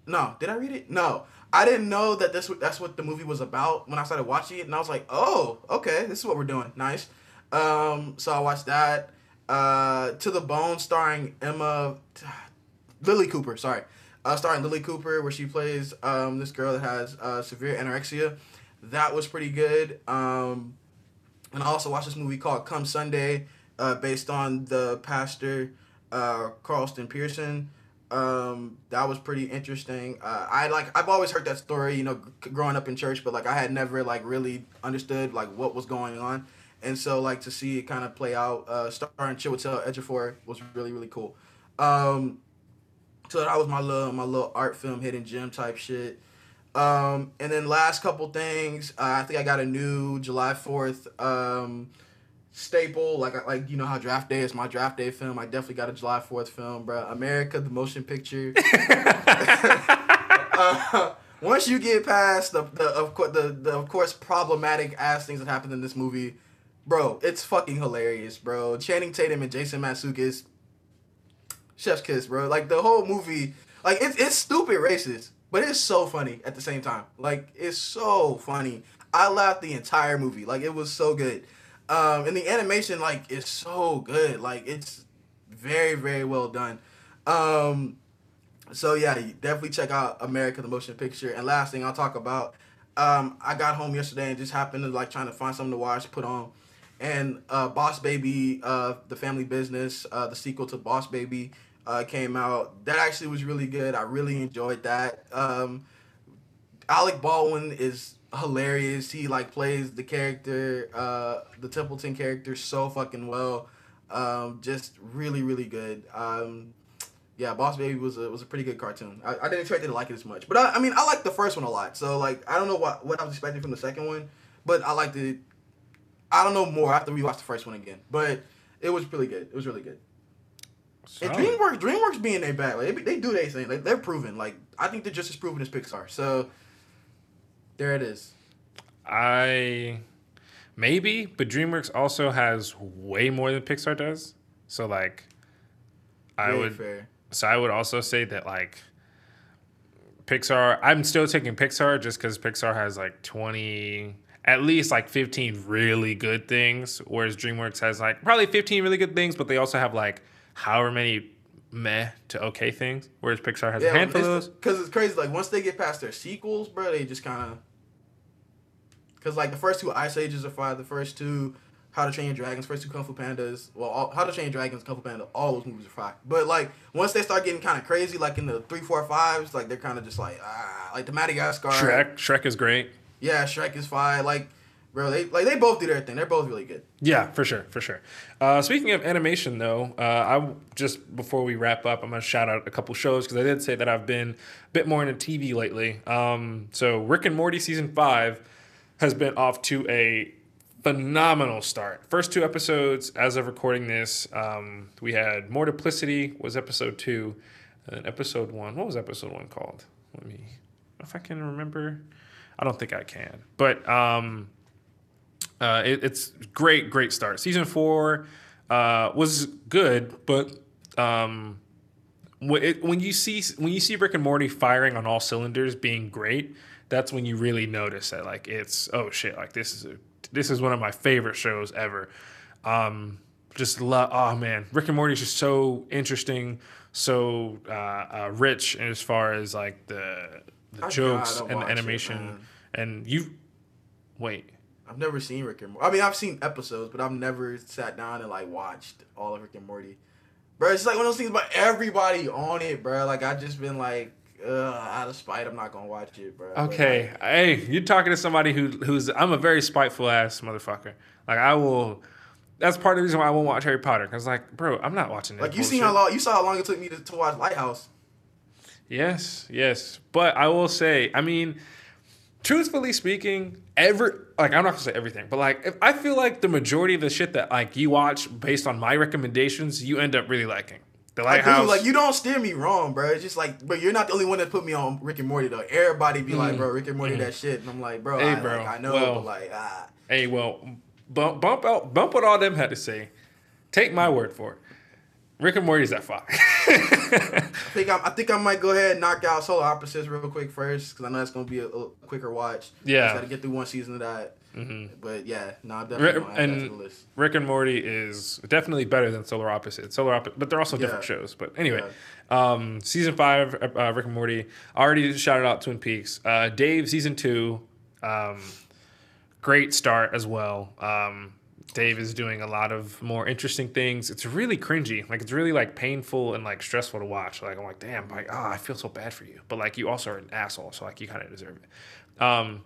no, did I read it? No. I didn't know that this that's what the movie was about when I started watching it, and I was like, "Oh, okay, this is what we're doing. Nice." Um, so I watched that. Uh, to the Bone, starring Emma Lily Cooper. Sorry, uh, starring Lily Cooper, where she plays um, this girl that has uh, severe anorexia. That was pretty good. Um, and I also watched this movie called Come Sunday, uh, based on the pastor uh, Carlton Pearson. Um, that was pretty interesting. Uh, I like I've always heard that story, you know, growing up in church, but like I had never like really understood like what was going on, and so like to see it kind of play out, uh, starring Chiwetel Ejiofor was really really cool. Um, so that was my little my little art film hidden gem type shit. Um, and then last couple things, uh, I think I got a new July Fourth um, staple. Like like you know how Draft Day is my Draft Day film. I definitely got a July Fourth film, bro. America, the motion picture. uh, once you get past the the of course the, the of course problematic ass things that happened in this movie, bro, it's fucking hilarious, bro. Channing Tatum and Jason Mantzoukas, chef's kiss, bro. Like the whole movie, like it's it's stupid racist, but it's so funny at the same time. Like it's so funny. I laughed the entire movie. Like it was so good. Um, and the animation like is so good. Like it's very very well done. Um, so yeah, definitely check out America the Motion Picture. And last thing I'll talk about, um, I got home yesterday and just happened to like trying to find something to watch, put on, and uh, Boss Baby, uh, the Family Business, uh, the sequel to Boss Baby, uh, came out. That actually was really good. I really enjoyed that. Um, Alec Baldwin is hilarious. He like plays the character, uh, the Templeton character, so fucking well. Um, just really, really good. Um, yeah, Boss Baby was a was a pretty good cartoon. I, I didn't expect to like it as much, but I, I mean, I like the first one a lot. So like, I don't know what what I was expecting from the second one, but I liked it. I don't know more after we watched the first one again, but it was really good. It was really good. And DreamWorks, DreamWorks being their back, like they, they do their thing. Like they're proven. Like I think they're just as proven as Pixar. So there it is. I maybe, but DreamWorks also has way more than Pixar does. So like, I Very would. fair. So I would also say that like Pixar. I'm still taking Pixar just because Pixar has like 20, at least like 15 really good things, whereas DreamWorks has like probably 15 really good things, but they also have like however many meh to okay things, whereas Pixar has a handful of those. Because it's crazy. Like once they get past their sequels, bro, they just kind of. Because like the first two Ice Ages are fire. The first two How to Train Your Dragons, first two Kung Fu Pandas. Well, all, How to Train Your Dragons, Kung Fu Panda, all those movies are fire. But like once they start getting kind of crazy, like in the three, four, fives, like they're kind of just like ah, like the Madagascar. Shrek, Shrek is great. Yeah, Shrek is fine. Like, bro, they like they both do their thing. They're both really good. Yeah, for sure, for sure. Uh, speaking of animation, though, uh, I just before we wrap up, I'm gonna shout out a couple shows because I did say that I've been a bit more into TV lately. Um, so Rick and Morty season five has been off to a phenomenal start. First two episodes, as of recording this, um, we had Mortyplicity was episode two, and episode one. What was episode one called? Let me, if I can remember. I don't think I can, but um, uh, it, it's great, great start. Season four uh, was good, but um, it, when you see when you see Rick and Morty firing on all cylinders, being great, that's when you really notice that like it's oh shit, like this is a, this is one of my favorite shows ever. Um, just love oh man, Rick and Morty is just so interesting, so uh, uh, rich as far as like the the I jokes and the it, animation, man. And you wait. I've never seen Rick and Morty. I mean, I've seen episodes, but I've never sat down and like watched all of Rick and Morty. Bro, it's like one of those things about everybody on it, bro. Like I just been like, Ugh, out of spite, I'm not gonna watch it, bro. But, Okay, like, hey, you're talking to somebody who who's I'm a very spiteful ass motherfucker. Like I will. That's part of the reason why I won't watch Harry Potter. Cause like, bro, I'm not watching that. like you seen how long you saw how long it took me to, to watch Lighthouse. Yes, yes. But I will say, I mean, truthfully speaking, ever like I'm not gonna say everything, but like if I feel like the majority of the shit that like you watch based on my recommendations, you end up really liking. The Like, Lighthouse. dude, like you don't steer me wrong, bro. It's just like, but you're not the only one that put me on Rick and Morty though. Everybody be like, bro, Rick and Morty, that shit, and I'm like, bro, Mm. Hey, I, bro, like, I know, well- but like, ah. Hey, well, bump bump out bump what all them had to say. Take my word for it. Rick and Morty's that fuck. I think I'm, I think I might go ahead and knock out Solar Opposites real quick first because I know that's gonna be a, a quicker watch. Yeah. just gotta get through one season of that. But yeah, no, I'm definitely Rick, gonna add that to the and list. Rick and Morty is definitely better than Solar Opposites. Solar Opposite, but they're also different Yeah. shows. But anyway, um, season five, uh, Rick and Morty. I already shouted out Twin Peaks. Uh, Dave, season two, um, great start as well. Um, Dave is doing a lot of more interesting things. It's really cringy, like it's really like painful and like stressful to watch. Like I'm like, damn, like ah, I feel so bad for you, but like you also are an asshole, so like you kind of deserve it. Um,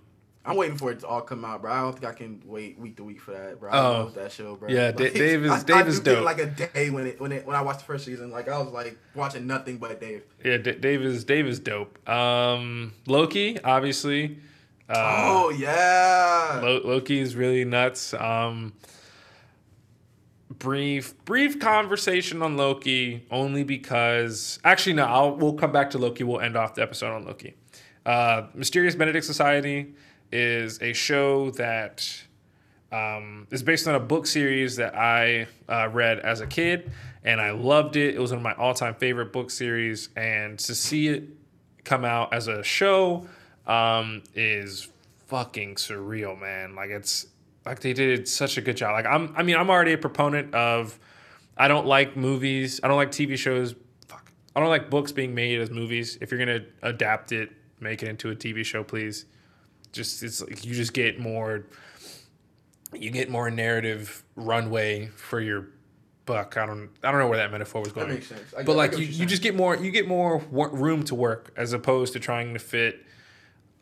I'm waiting for it to all come out, bro. I don't think I can wait week to week for that, bro. I Oh. love that show, bro. Yeah, Da- Dave is- I, Dave I is dope. Like a day when it when it when I watched the first season, like I was like watching nothing but Dave. Yeah, D- Dave is Dave is dope. Um, Loki, obviously. Uh, oh yeah, Lo- Loki is really nuts. Um, brief brief conversation on Loki, only because actually no, I'll we'll come back to Loki. We'll end off the episode on Loki. Uh, Mysterious Benedict Society is a show that um, is based on a book series that I uh, read as a kid, and I loved it. It was one of my all-time favorite book series, and to see it come out as a show um, is fucking surreal, man. Like it's like they did such a good job. Like I'm, I mean, I'm already a proponent of. I don't like movies. I don't like TV shows. Fuck. I don't like books being made as movies. If you're gonna adapt it, make it into a TV show, please just it's like you just get more you get more narrative runway for your buck. I don't I don't know where that metaphor was going. That makes sense. I but like you, you just get more you get more room to work as opposed to trying to fit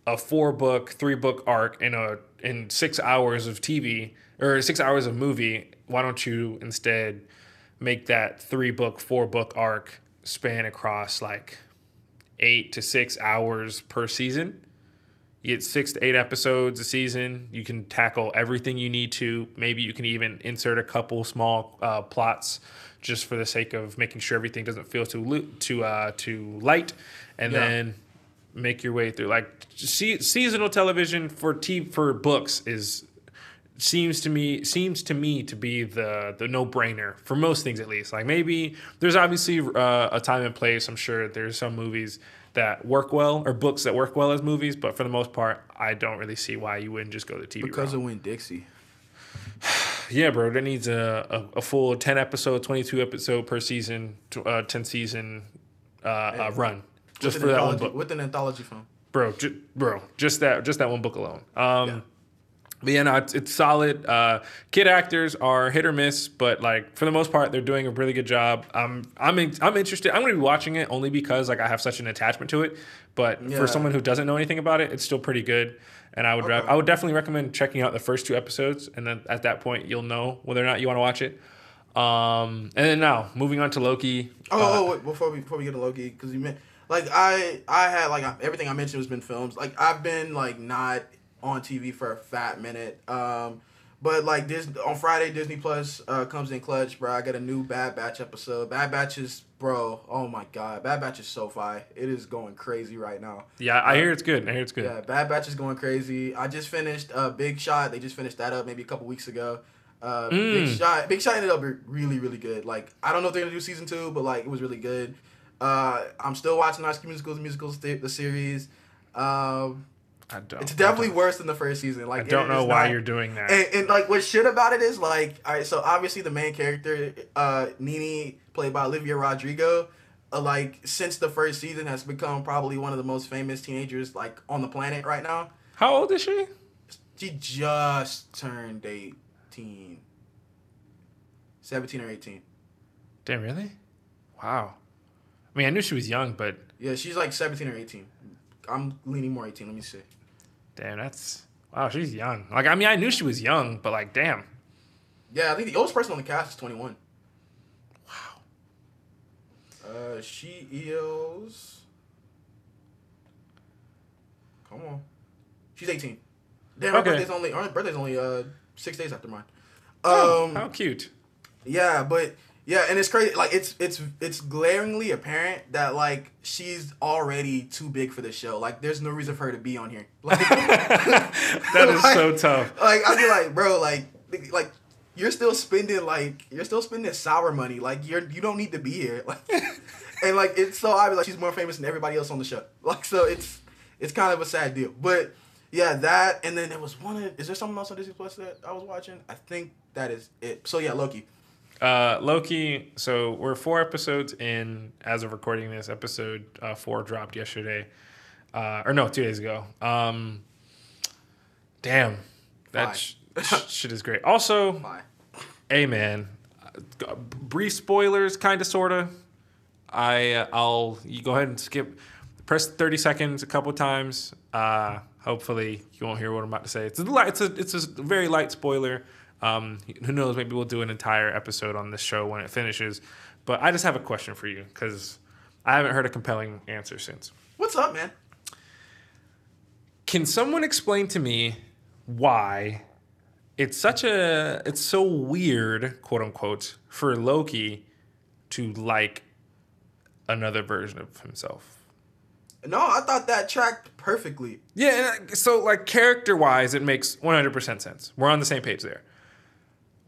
a four book, three book arc in a in six hours of TV or six hours of movie. Why don't you instead make that three book, four book arc span across like eight to six hours per season? You get six to eight episodes a season. You can tackle everything you need to. Maybe you can even insert a couple small uh, plots just for the sake of making sure everything doesn't feel too lo- too uh, too light, and Yeah. then make your way through. Like se- seasonal television for t- for books is seems to me seems to me to be the the no brainer for most things at least. Like maybe there's obviously uh, a time and place. I'm sure there's some movies that work well or books that work well as movies, but for the most part, I don't really see why you wouldn't just go the TV Because route. of Winn-Dixie. yeah, bro, that needs a, a, a full 10 episode, 22 episode per season, uh, 10 season uh, uh, run just with for an that one anthology, book, With an anthology film. bro. Ju- bro, just that just that one book alone. Um, But yeah, no, it's, it's solid. Uh, kid actors are hit or miss, but like for the most part, they're doing a really good job. I'm I'm in, I'm interested. I'm going to be watching it only because like I have such an attachment to it. But Yeah. for someone who doesn't know anything about it, it's still pretty good. And I would Okay. I would definitely recommend checking out the first two episodes, and then at that point you'll know whether or not you want to watch it. Um, and then now moving on to Loki. Oh, uh, oh wait, before we before we get to Loki, because you meant like I I had like everything I mentioned has been films. Like I've been like not on TV for a fat minute. Um, but like this on Friday, Disney Plus uh, comes in clutch, bro. I got a new Bad Batch episode. Bad Batch is bro. Oh my god, Bad Batch is so fire. It is going crazy right now. yeah, I hear it's good. I hear it's good. Yeah, Bad Batch is going crazy. I just finished uh, Big Shot. They just finished that up maybe a couple weeks ago. Uh, Big Mm. Shot. Big Shot ended up really, really good. Like I don't know if they're gonna do season two, but like it was really good. Uh, I'm still watching High School Musicals, musicals the, the series. Um, I don't. it's definitely worse than the first season. Like I don't know why not- you're doing that. and, and like what shit about it is like, all right, so obviously the main character, uh, Nini, played by Olivia Rodrigo, uh, like since the first season has become probably one of the most famous teenagers like on the planet right now. How old is she? She just turned 18. 17 or 18. Damn, really? Wow. I mean, I knew she was young, but Yeah, she's like 17 or 18. I'm leaning more 18. Let me see. damn, that's wow. She's young. Like, I mean, I knew she was young, but like, damn. Yeah, I think the oldest person on the cast is 21. Wow. Uh, she is. Come on. She's 18. Damn, her Okay. birthday's only her birthday's only uh six days after mine. Oh, Um, how cute. Yeah, but yeah, and it's crazy. Like it's it's it's glaringly apparent that like she's already too big for the show. Like there's no reason for her to be on here. Like, That is like- so tough. Like I'd be like, bro, like like you're still spending like you're still spending sour money. Like you're you don't need to be here. Like and like it's so obvious like she's more famous than everybody else on the show. Like so it's it's kind of a sad deal. But yeah, that and then there was one. Is there something else on Disney Plus that I was watching? I think that is it. So yeah, Loki. Uh, Loki. So we're four episodes in as of recording this. Episode uh, four dropped yesterday, uh, or no, two days ago. Um, damn, that sh- sh- shit is great. Also, Bye. hey man, uh, brief spoilers, kind of, sorta. I uh, I'll you go ahead and skip, press thirty seconds a couple times. Uh, hopefully you won't hear what I'm about to say. It's a light, it's a it's a very light spoiler. Um, who knows? Maybe we'll do an entire episode on this show when it finishes. But I just have a question for you because I haven't heard a compelling answer since. What's up, man? Can someone explain to me why it's such a it's so weird, quote unquote, for Loki to like another version of himself? No, I thought that tracked perfectly. Yeah, so like character wise, it makes 100% sense. We're on the same page there.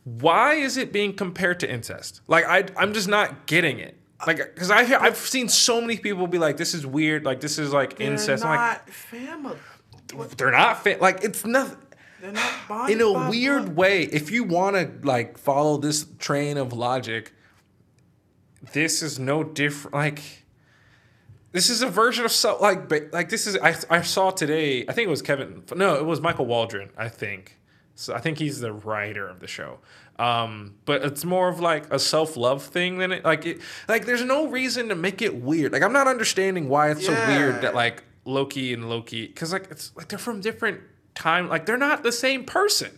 Why is it being compared to incest? Like I, I'm just not getting it. Like, because I hear, I've seen so many people be like, "This is weird." Like, this is like They're incest. not I'm like, family. they're not fit. Like, it's nothing. They're not bonded in a weird blood. way if you want to like follow this train of logic this is no different like this is a version of so like ba- like this is I, I saw today i think it was kevin no it was michael waldron i think so i think he's the writer of the show um but it's more of like a self-love thing than it like it like there's no reason to make it weird like i'm not understanding why it's so weird that like loki and loki because like it's like they're from different time like they're not the same person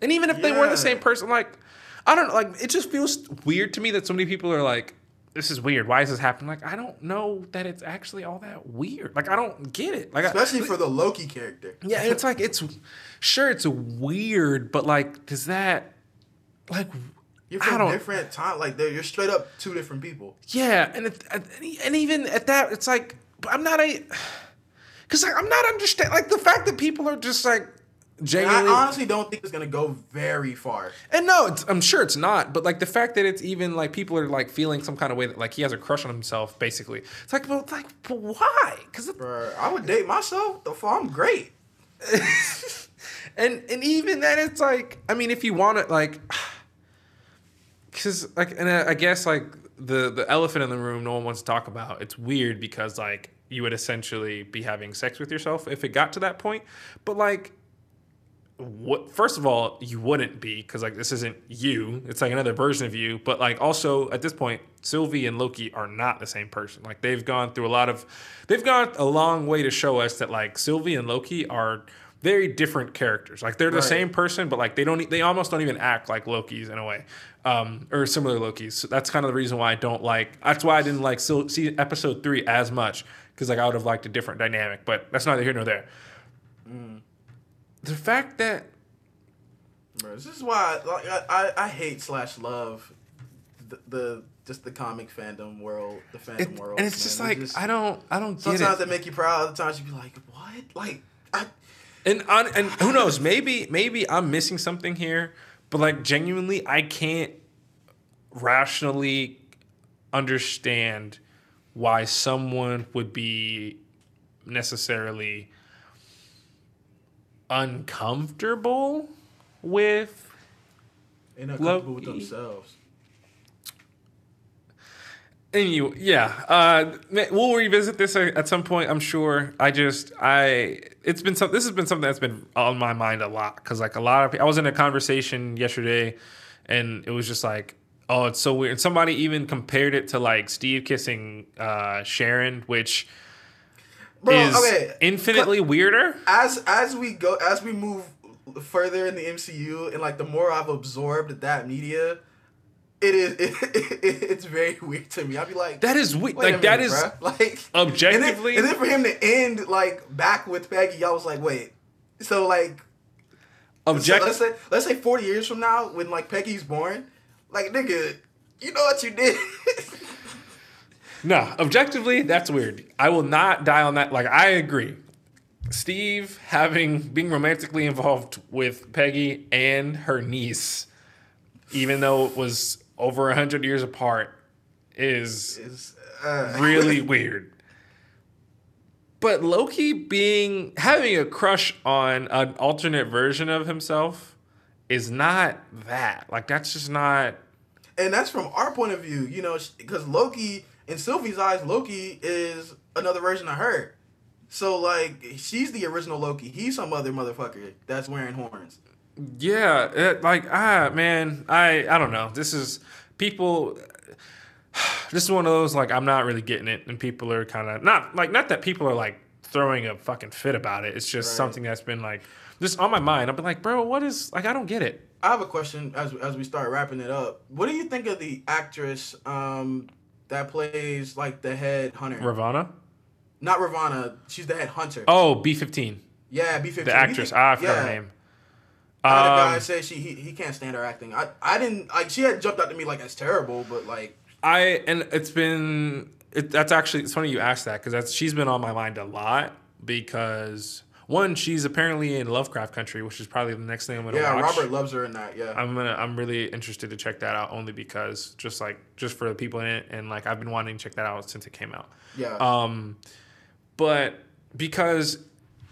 and even if they were the same person like i don't know like it just feels weird to me that so many people are like this is weird. Why is this happening? Like, I don't know that it's actually all that weird. Like, I don't get it. Like, I- Especially for the Loki character. yeah, it's like it's sure it's weird, but like, does that like You're from different time. Like you're straight up two different people. yeah, and it, and even at that, it's like I'm not a because like, I'm not understand like the fact that people are just like And genuinely I honestly don't think it's gonna go very far. And no, it's, I'm sure it's not. But like the fact that it's even like people are like feeling some kind of way that like he has a crush on himself, basically. It's like, well, it's like, but why? Because I would date myself. The fuck, I'm great. and and even then, it's like, I mean, if you want it, like, because like, and I guess like the the elephant in the room, no one wants to talk about. It's weird because like you would essentially be having sex with yourself if it got to that point. But like, what first of all you wouldn't be because like this isn't you it's like another version of you but like also at this point sylvie and loki are not the same person like they've gone through a lot of they've gone a long way to show us that like sylvie and loki are very different characters like they're the Right. same person but like they don't they almost don't even act like loki's in a way um or similar loki's so that's kind of the reason why i don't like that's why i didn't like see episode three as much because like i would have liked a different dynamic but that's neither here nor there the fact that this is why like, I, I I hate slash love the, the just the comic fandom world, the fandom it, world. and it's just man. It like I don't I don't get Sometimes they make you proud. Other times you be like, what? Like, I, and on, and who knows? Maybe maybe I'm missing something here, but like genuinely, I can't rationally understand why someone would be necessarily uncomfortable with they're not comfortable with themselves. Anyway, yeah, uh, we'll revisit this at at some point. I'm sure. I just, I, it's been some. This has been something that's been on my mind a lot because, like, a lot of. I was in a conversation yesterday, and it was just like, oh, it's so weird. And somebody even compared it to like Steve kissing uh, Sharon, which Bro, is okay. infinitely weirder. As as we go, as we move further in the MCU, and like the more I've absorbed that media, it is it, it's very weird to me. I'd be like, That is weird. Like that minute, is bruh. like objectively- And then, and then for him to end like back with Peggy, I was like, wait. So like, so let's say let's say forty years from now, when like Peggy's born, like nigga, you know what you did. No, objectively, that's weird. I will not die on that. Like, I agree. Steve having being romantically involved with Peggy and her niece, even though it was over a hundred years apart, is uh, really weird. But Loki being having a crush on an alternate version of himself is not that. Like that's just not and that's from our point of view, you know, because Loki in Sylvie's eyes, Loki is another version of her. So like, she's the original Loki. He's some other motherfucker that's wearing horns. Yeah, it, like ah man, I I don't know. This is people. This is one of those like I'm not really getting it, and people are kind of not like not that people are like throwing a fucking fit about it. It's just Right. something that's been like just on my mind. I've been like, bro, what is like I don't get it. I have a question as as we start wrapping it up. What do you think of the actress um that plays like the head hunter? Ravonna. Not Ravonna. She's the head hunter. Oh, B fifteen, yeah, B fifteen. the actress. Ah, I forgot her name. I had a guy Um, say she he, he can't stand her acting. I I didn't like she had jumped out to me like as terrible, but like I and it's been it, that's actually it's funny you asked that because that's she's been on my mind a lot because one she's apparently in Lovecraft Country, which is probably the next thing I'm gonna yeah, watch. Robert loves her in that. Yeah, I'm gonna I'm really interested to check that out only because just like just for the people in it and like I've been wanting to check that out since it came out. yeah. Um, but because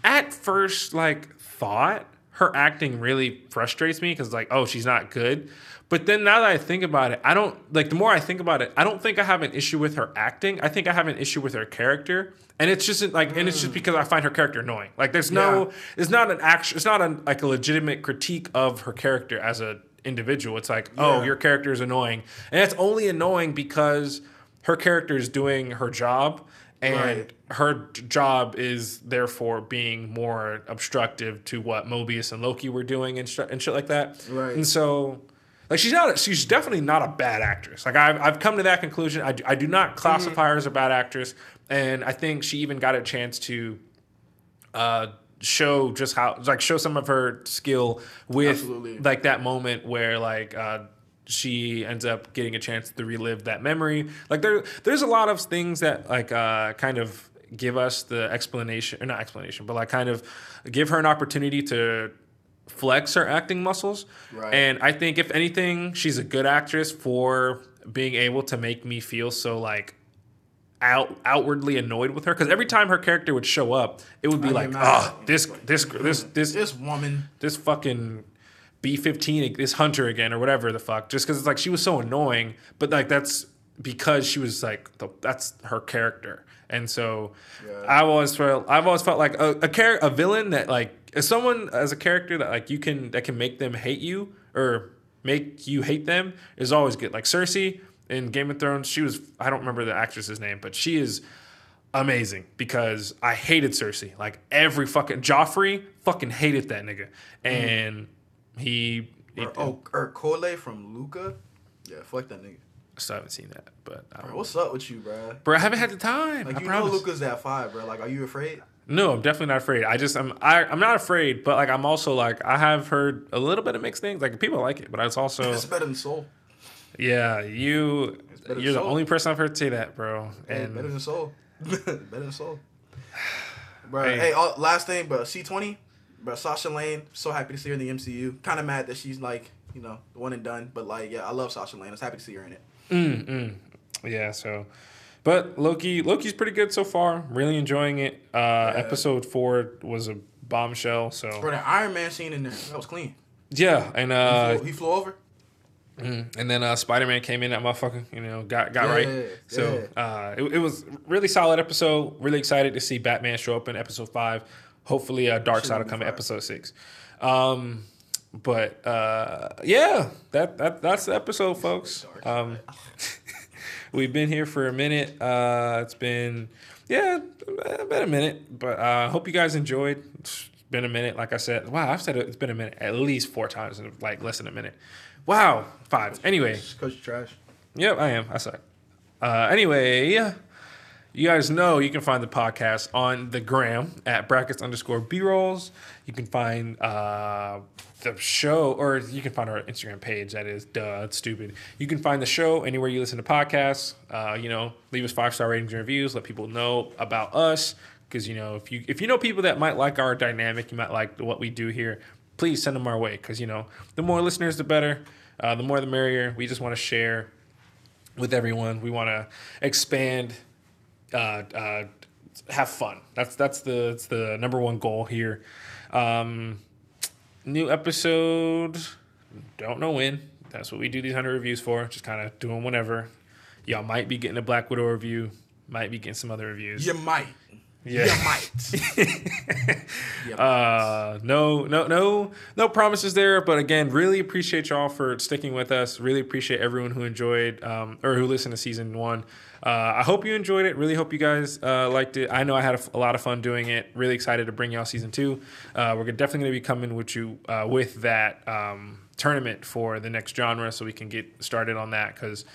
at first like thought her acting really frustrates me because like, oh, she's not good. But then now that I think about it, I don't like the more I think about it, I don't think I have an issue with her acting. I think I have an issue with her character. And it's just like and it's just mm. because I find her character annoying. Like there's no Yeah. it's not an action it's not a, like a legitimate critique of her character as a individual. It's like, oh, your character is annoying. And it's only annoying because her character is doing her job and Right. her job is therefore being more obstructive to what Mobius and Loki were doing and, sh- and shit like that. Right. And so, like, she's not, she's definitely not a bad actress. Like, I've, I've come to that conclusion. I do, I do not classify her as a bad actress. And I think she even got a chance to uh, show just how like show some of her skill with Absolutely. like that moment where like uh, she ends up getting a chance to relive that memory. Like there there's a lot of things that like uh, kind of give us the explanation or not explanation, but like kind of give her an opportunity to flex her acting muscles. Right. And I think if anything, she's a good actress for being able to make me feel so like out outwardly annoyed with her because every time her character would show up, it would be I'd like, ah, this this this this This woman. this fucking B fifteen, this hunter again or whatever the fuck. Just because it's like she was so annoying, but like that's because she was like the, that's her character, and so I always felt I've always felt like a a, char- a villain that like as someone as a character that like you can that can make them hate you or make you hate them is always good. Like Cersei in Game of Thrones, she was I don't remember the actress's name, but she is amazing because I hated Cersei. Like every fucking Joffrey fucking hated that nigga. Mm-hmm. And he, he Or, oh, or Cole from Luca. Yeah, fuck that nigga. I still haven't seen that, but I Bro, what's up with you, bro? Bro, I haven't had the time. Like I you promise. know Luca's that five, bro. Like, are you afraid? No, I'm definitely not afraid. I just I'm I, I'm not afraid, but like I'm also like I have heard a little bit of mixed things. Like people like it, but it's also It's better than Soul. yeah. You you're the Soul. only person I've heard say that, bro. Hey, And better than Soul. better than Soul. Bro, Hey. hey, uh, last thing, bro. C twenty, bro. Sasha Lane. So happy to see her in the MCU. Kind of mad that she's like, you know, one and done. But like, yeah, I love Sasha Lane. I was happy to see her in it. Yeah, so but Loki Loki's pretty good so far. Really enjoying it. Uh episode 4 was a bombshell, so for the Iron Man scene in there, that was clean. yeah, and He uh flew, he flew over. and then uh Spider-Man came in that motherfucker, you know, got got Yeah, right. So, yeah. uh it, it was really solid episode. Really excited to see Batman show up in episode 5. Hopefully uh Darkseid will come in episode 6. Um but uh yeah, that that that's the episode, folks. Um We've been here for a minute. Uh, it's been, yeah, been a minute. But I uh, hope you guys enjoyed. It's been a minute, like I said. Wow, I've said it, it's been a minute at least four times in like less than a minute. Wow, five. Anyway, you trash. Yep, I am. I suck. Uh, anyway, you guys know you can find the podcast on the gram at brackets underscore b rolls. You can find uh, the show, or you can find our Instagram page. That is, duh, it's stupid. You can find the show anywhere you listen to podcasts. Uh, you know, leave us five star ratings and reviews. Let people know about us because you know if you if you know people that might like our dynamic, you might like what we do here. Please send them our way because you know the more listeners, the better. Uh, the more the merrier. We just want to share with everyone. We want to expand, uh, uh, have fun. That's that's the that's the number one goal here. Um, new episode. Don't know when. That's what we do these hundred reviews for. Just kind of doing whenever. Y'all might be getting a Black Widow review. Might be getting some other reviews. You might. Yeah. You might. Uh, no, no, no, no promises there. But again, really appreciate y'all for sticking with us. Really appreciate everyone who enjoyed um, or who listened to season one. Uh, I hope you enjoyed it. Really hope you guys uh, liked it. I know I had a, lot of fun doing it. Really excited to bring y'all season two. Uh, we're definitely going to be coming with you uh, with that um, tournament for the next genre, so we can get started on that because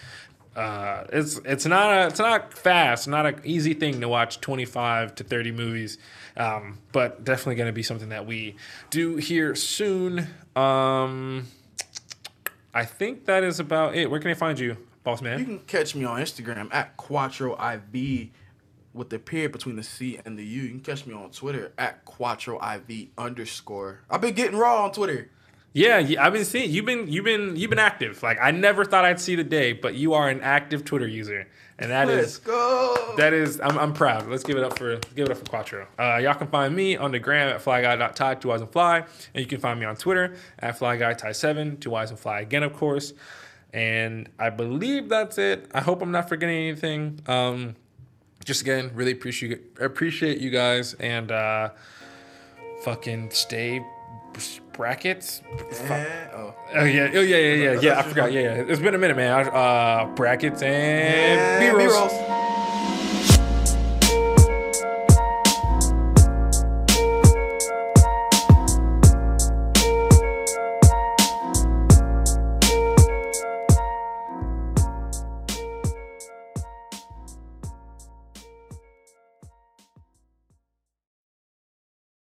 uh, it's it's not a, it's not fast, not an easy thing to watch 25 to 30 movies, um, but definitely going to be something that we do here soon. Um, I think that is about it. Where can I find you, boss man? You can catch me on Instagram at Quattro IV with the period between the C and the U. You can catch me on Twitter at Quattro IV underscore. I've been getting raw on Twitter. Yeah, I've been seeing you've been you've been you've been active. Like I never thought I'd see the day, but you are an active Twitter user, and that is Let's go. that is I'm, I'm proud. Let's give it up for give it up for Quattro. Uh, y'all can find me on the gram at flyguy.ty two eyes and fly, and you can find me on Twitter at flyguy ty7 two eyes and fly again, of course. And I believe that's it. I hope I'm not forgetting anything. Um, just again, really appreciate appreciate you guys and uh, fucking stay brackets. Eh, oh. Oh yeah, oh yeah, yeah, yeah, yeah. I forgot. Yeah, yeah. It's been a minute, man. Uh, brackets and And B-rolls. B-rolls.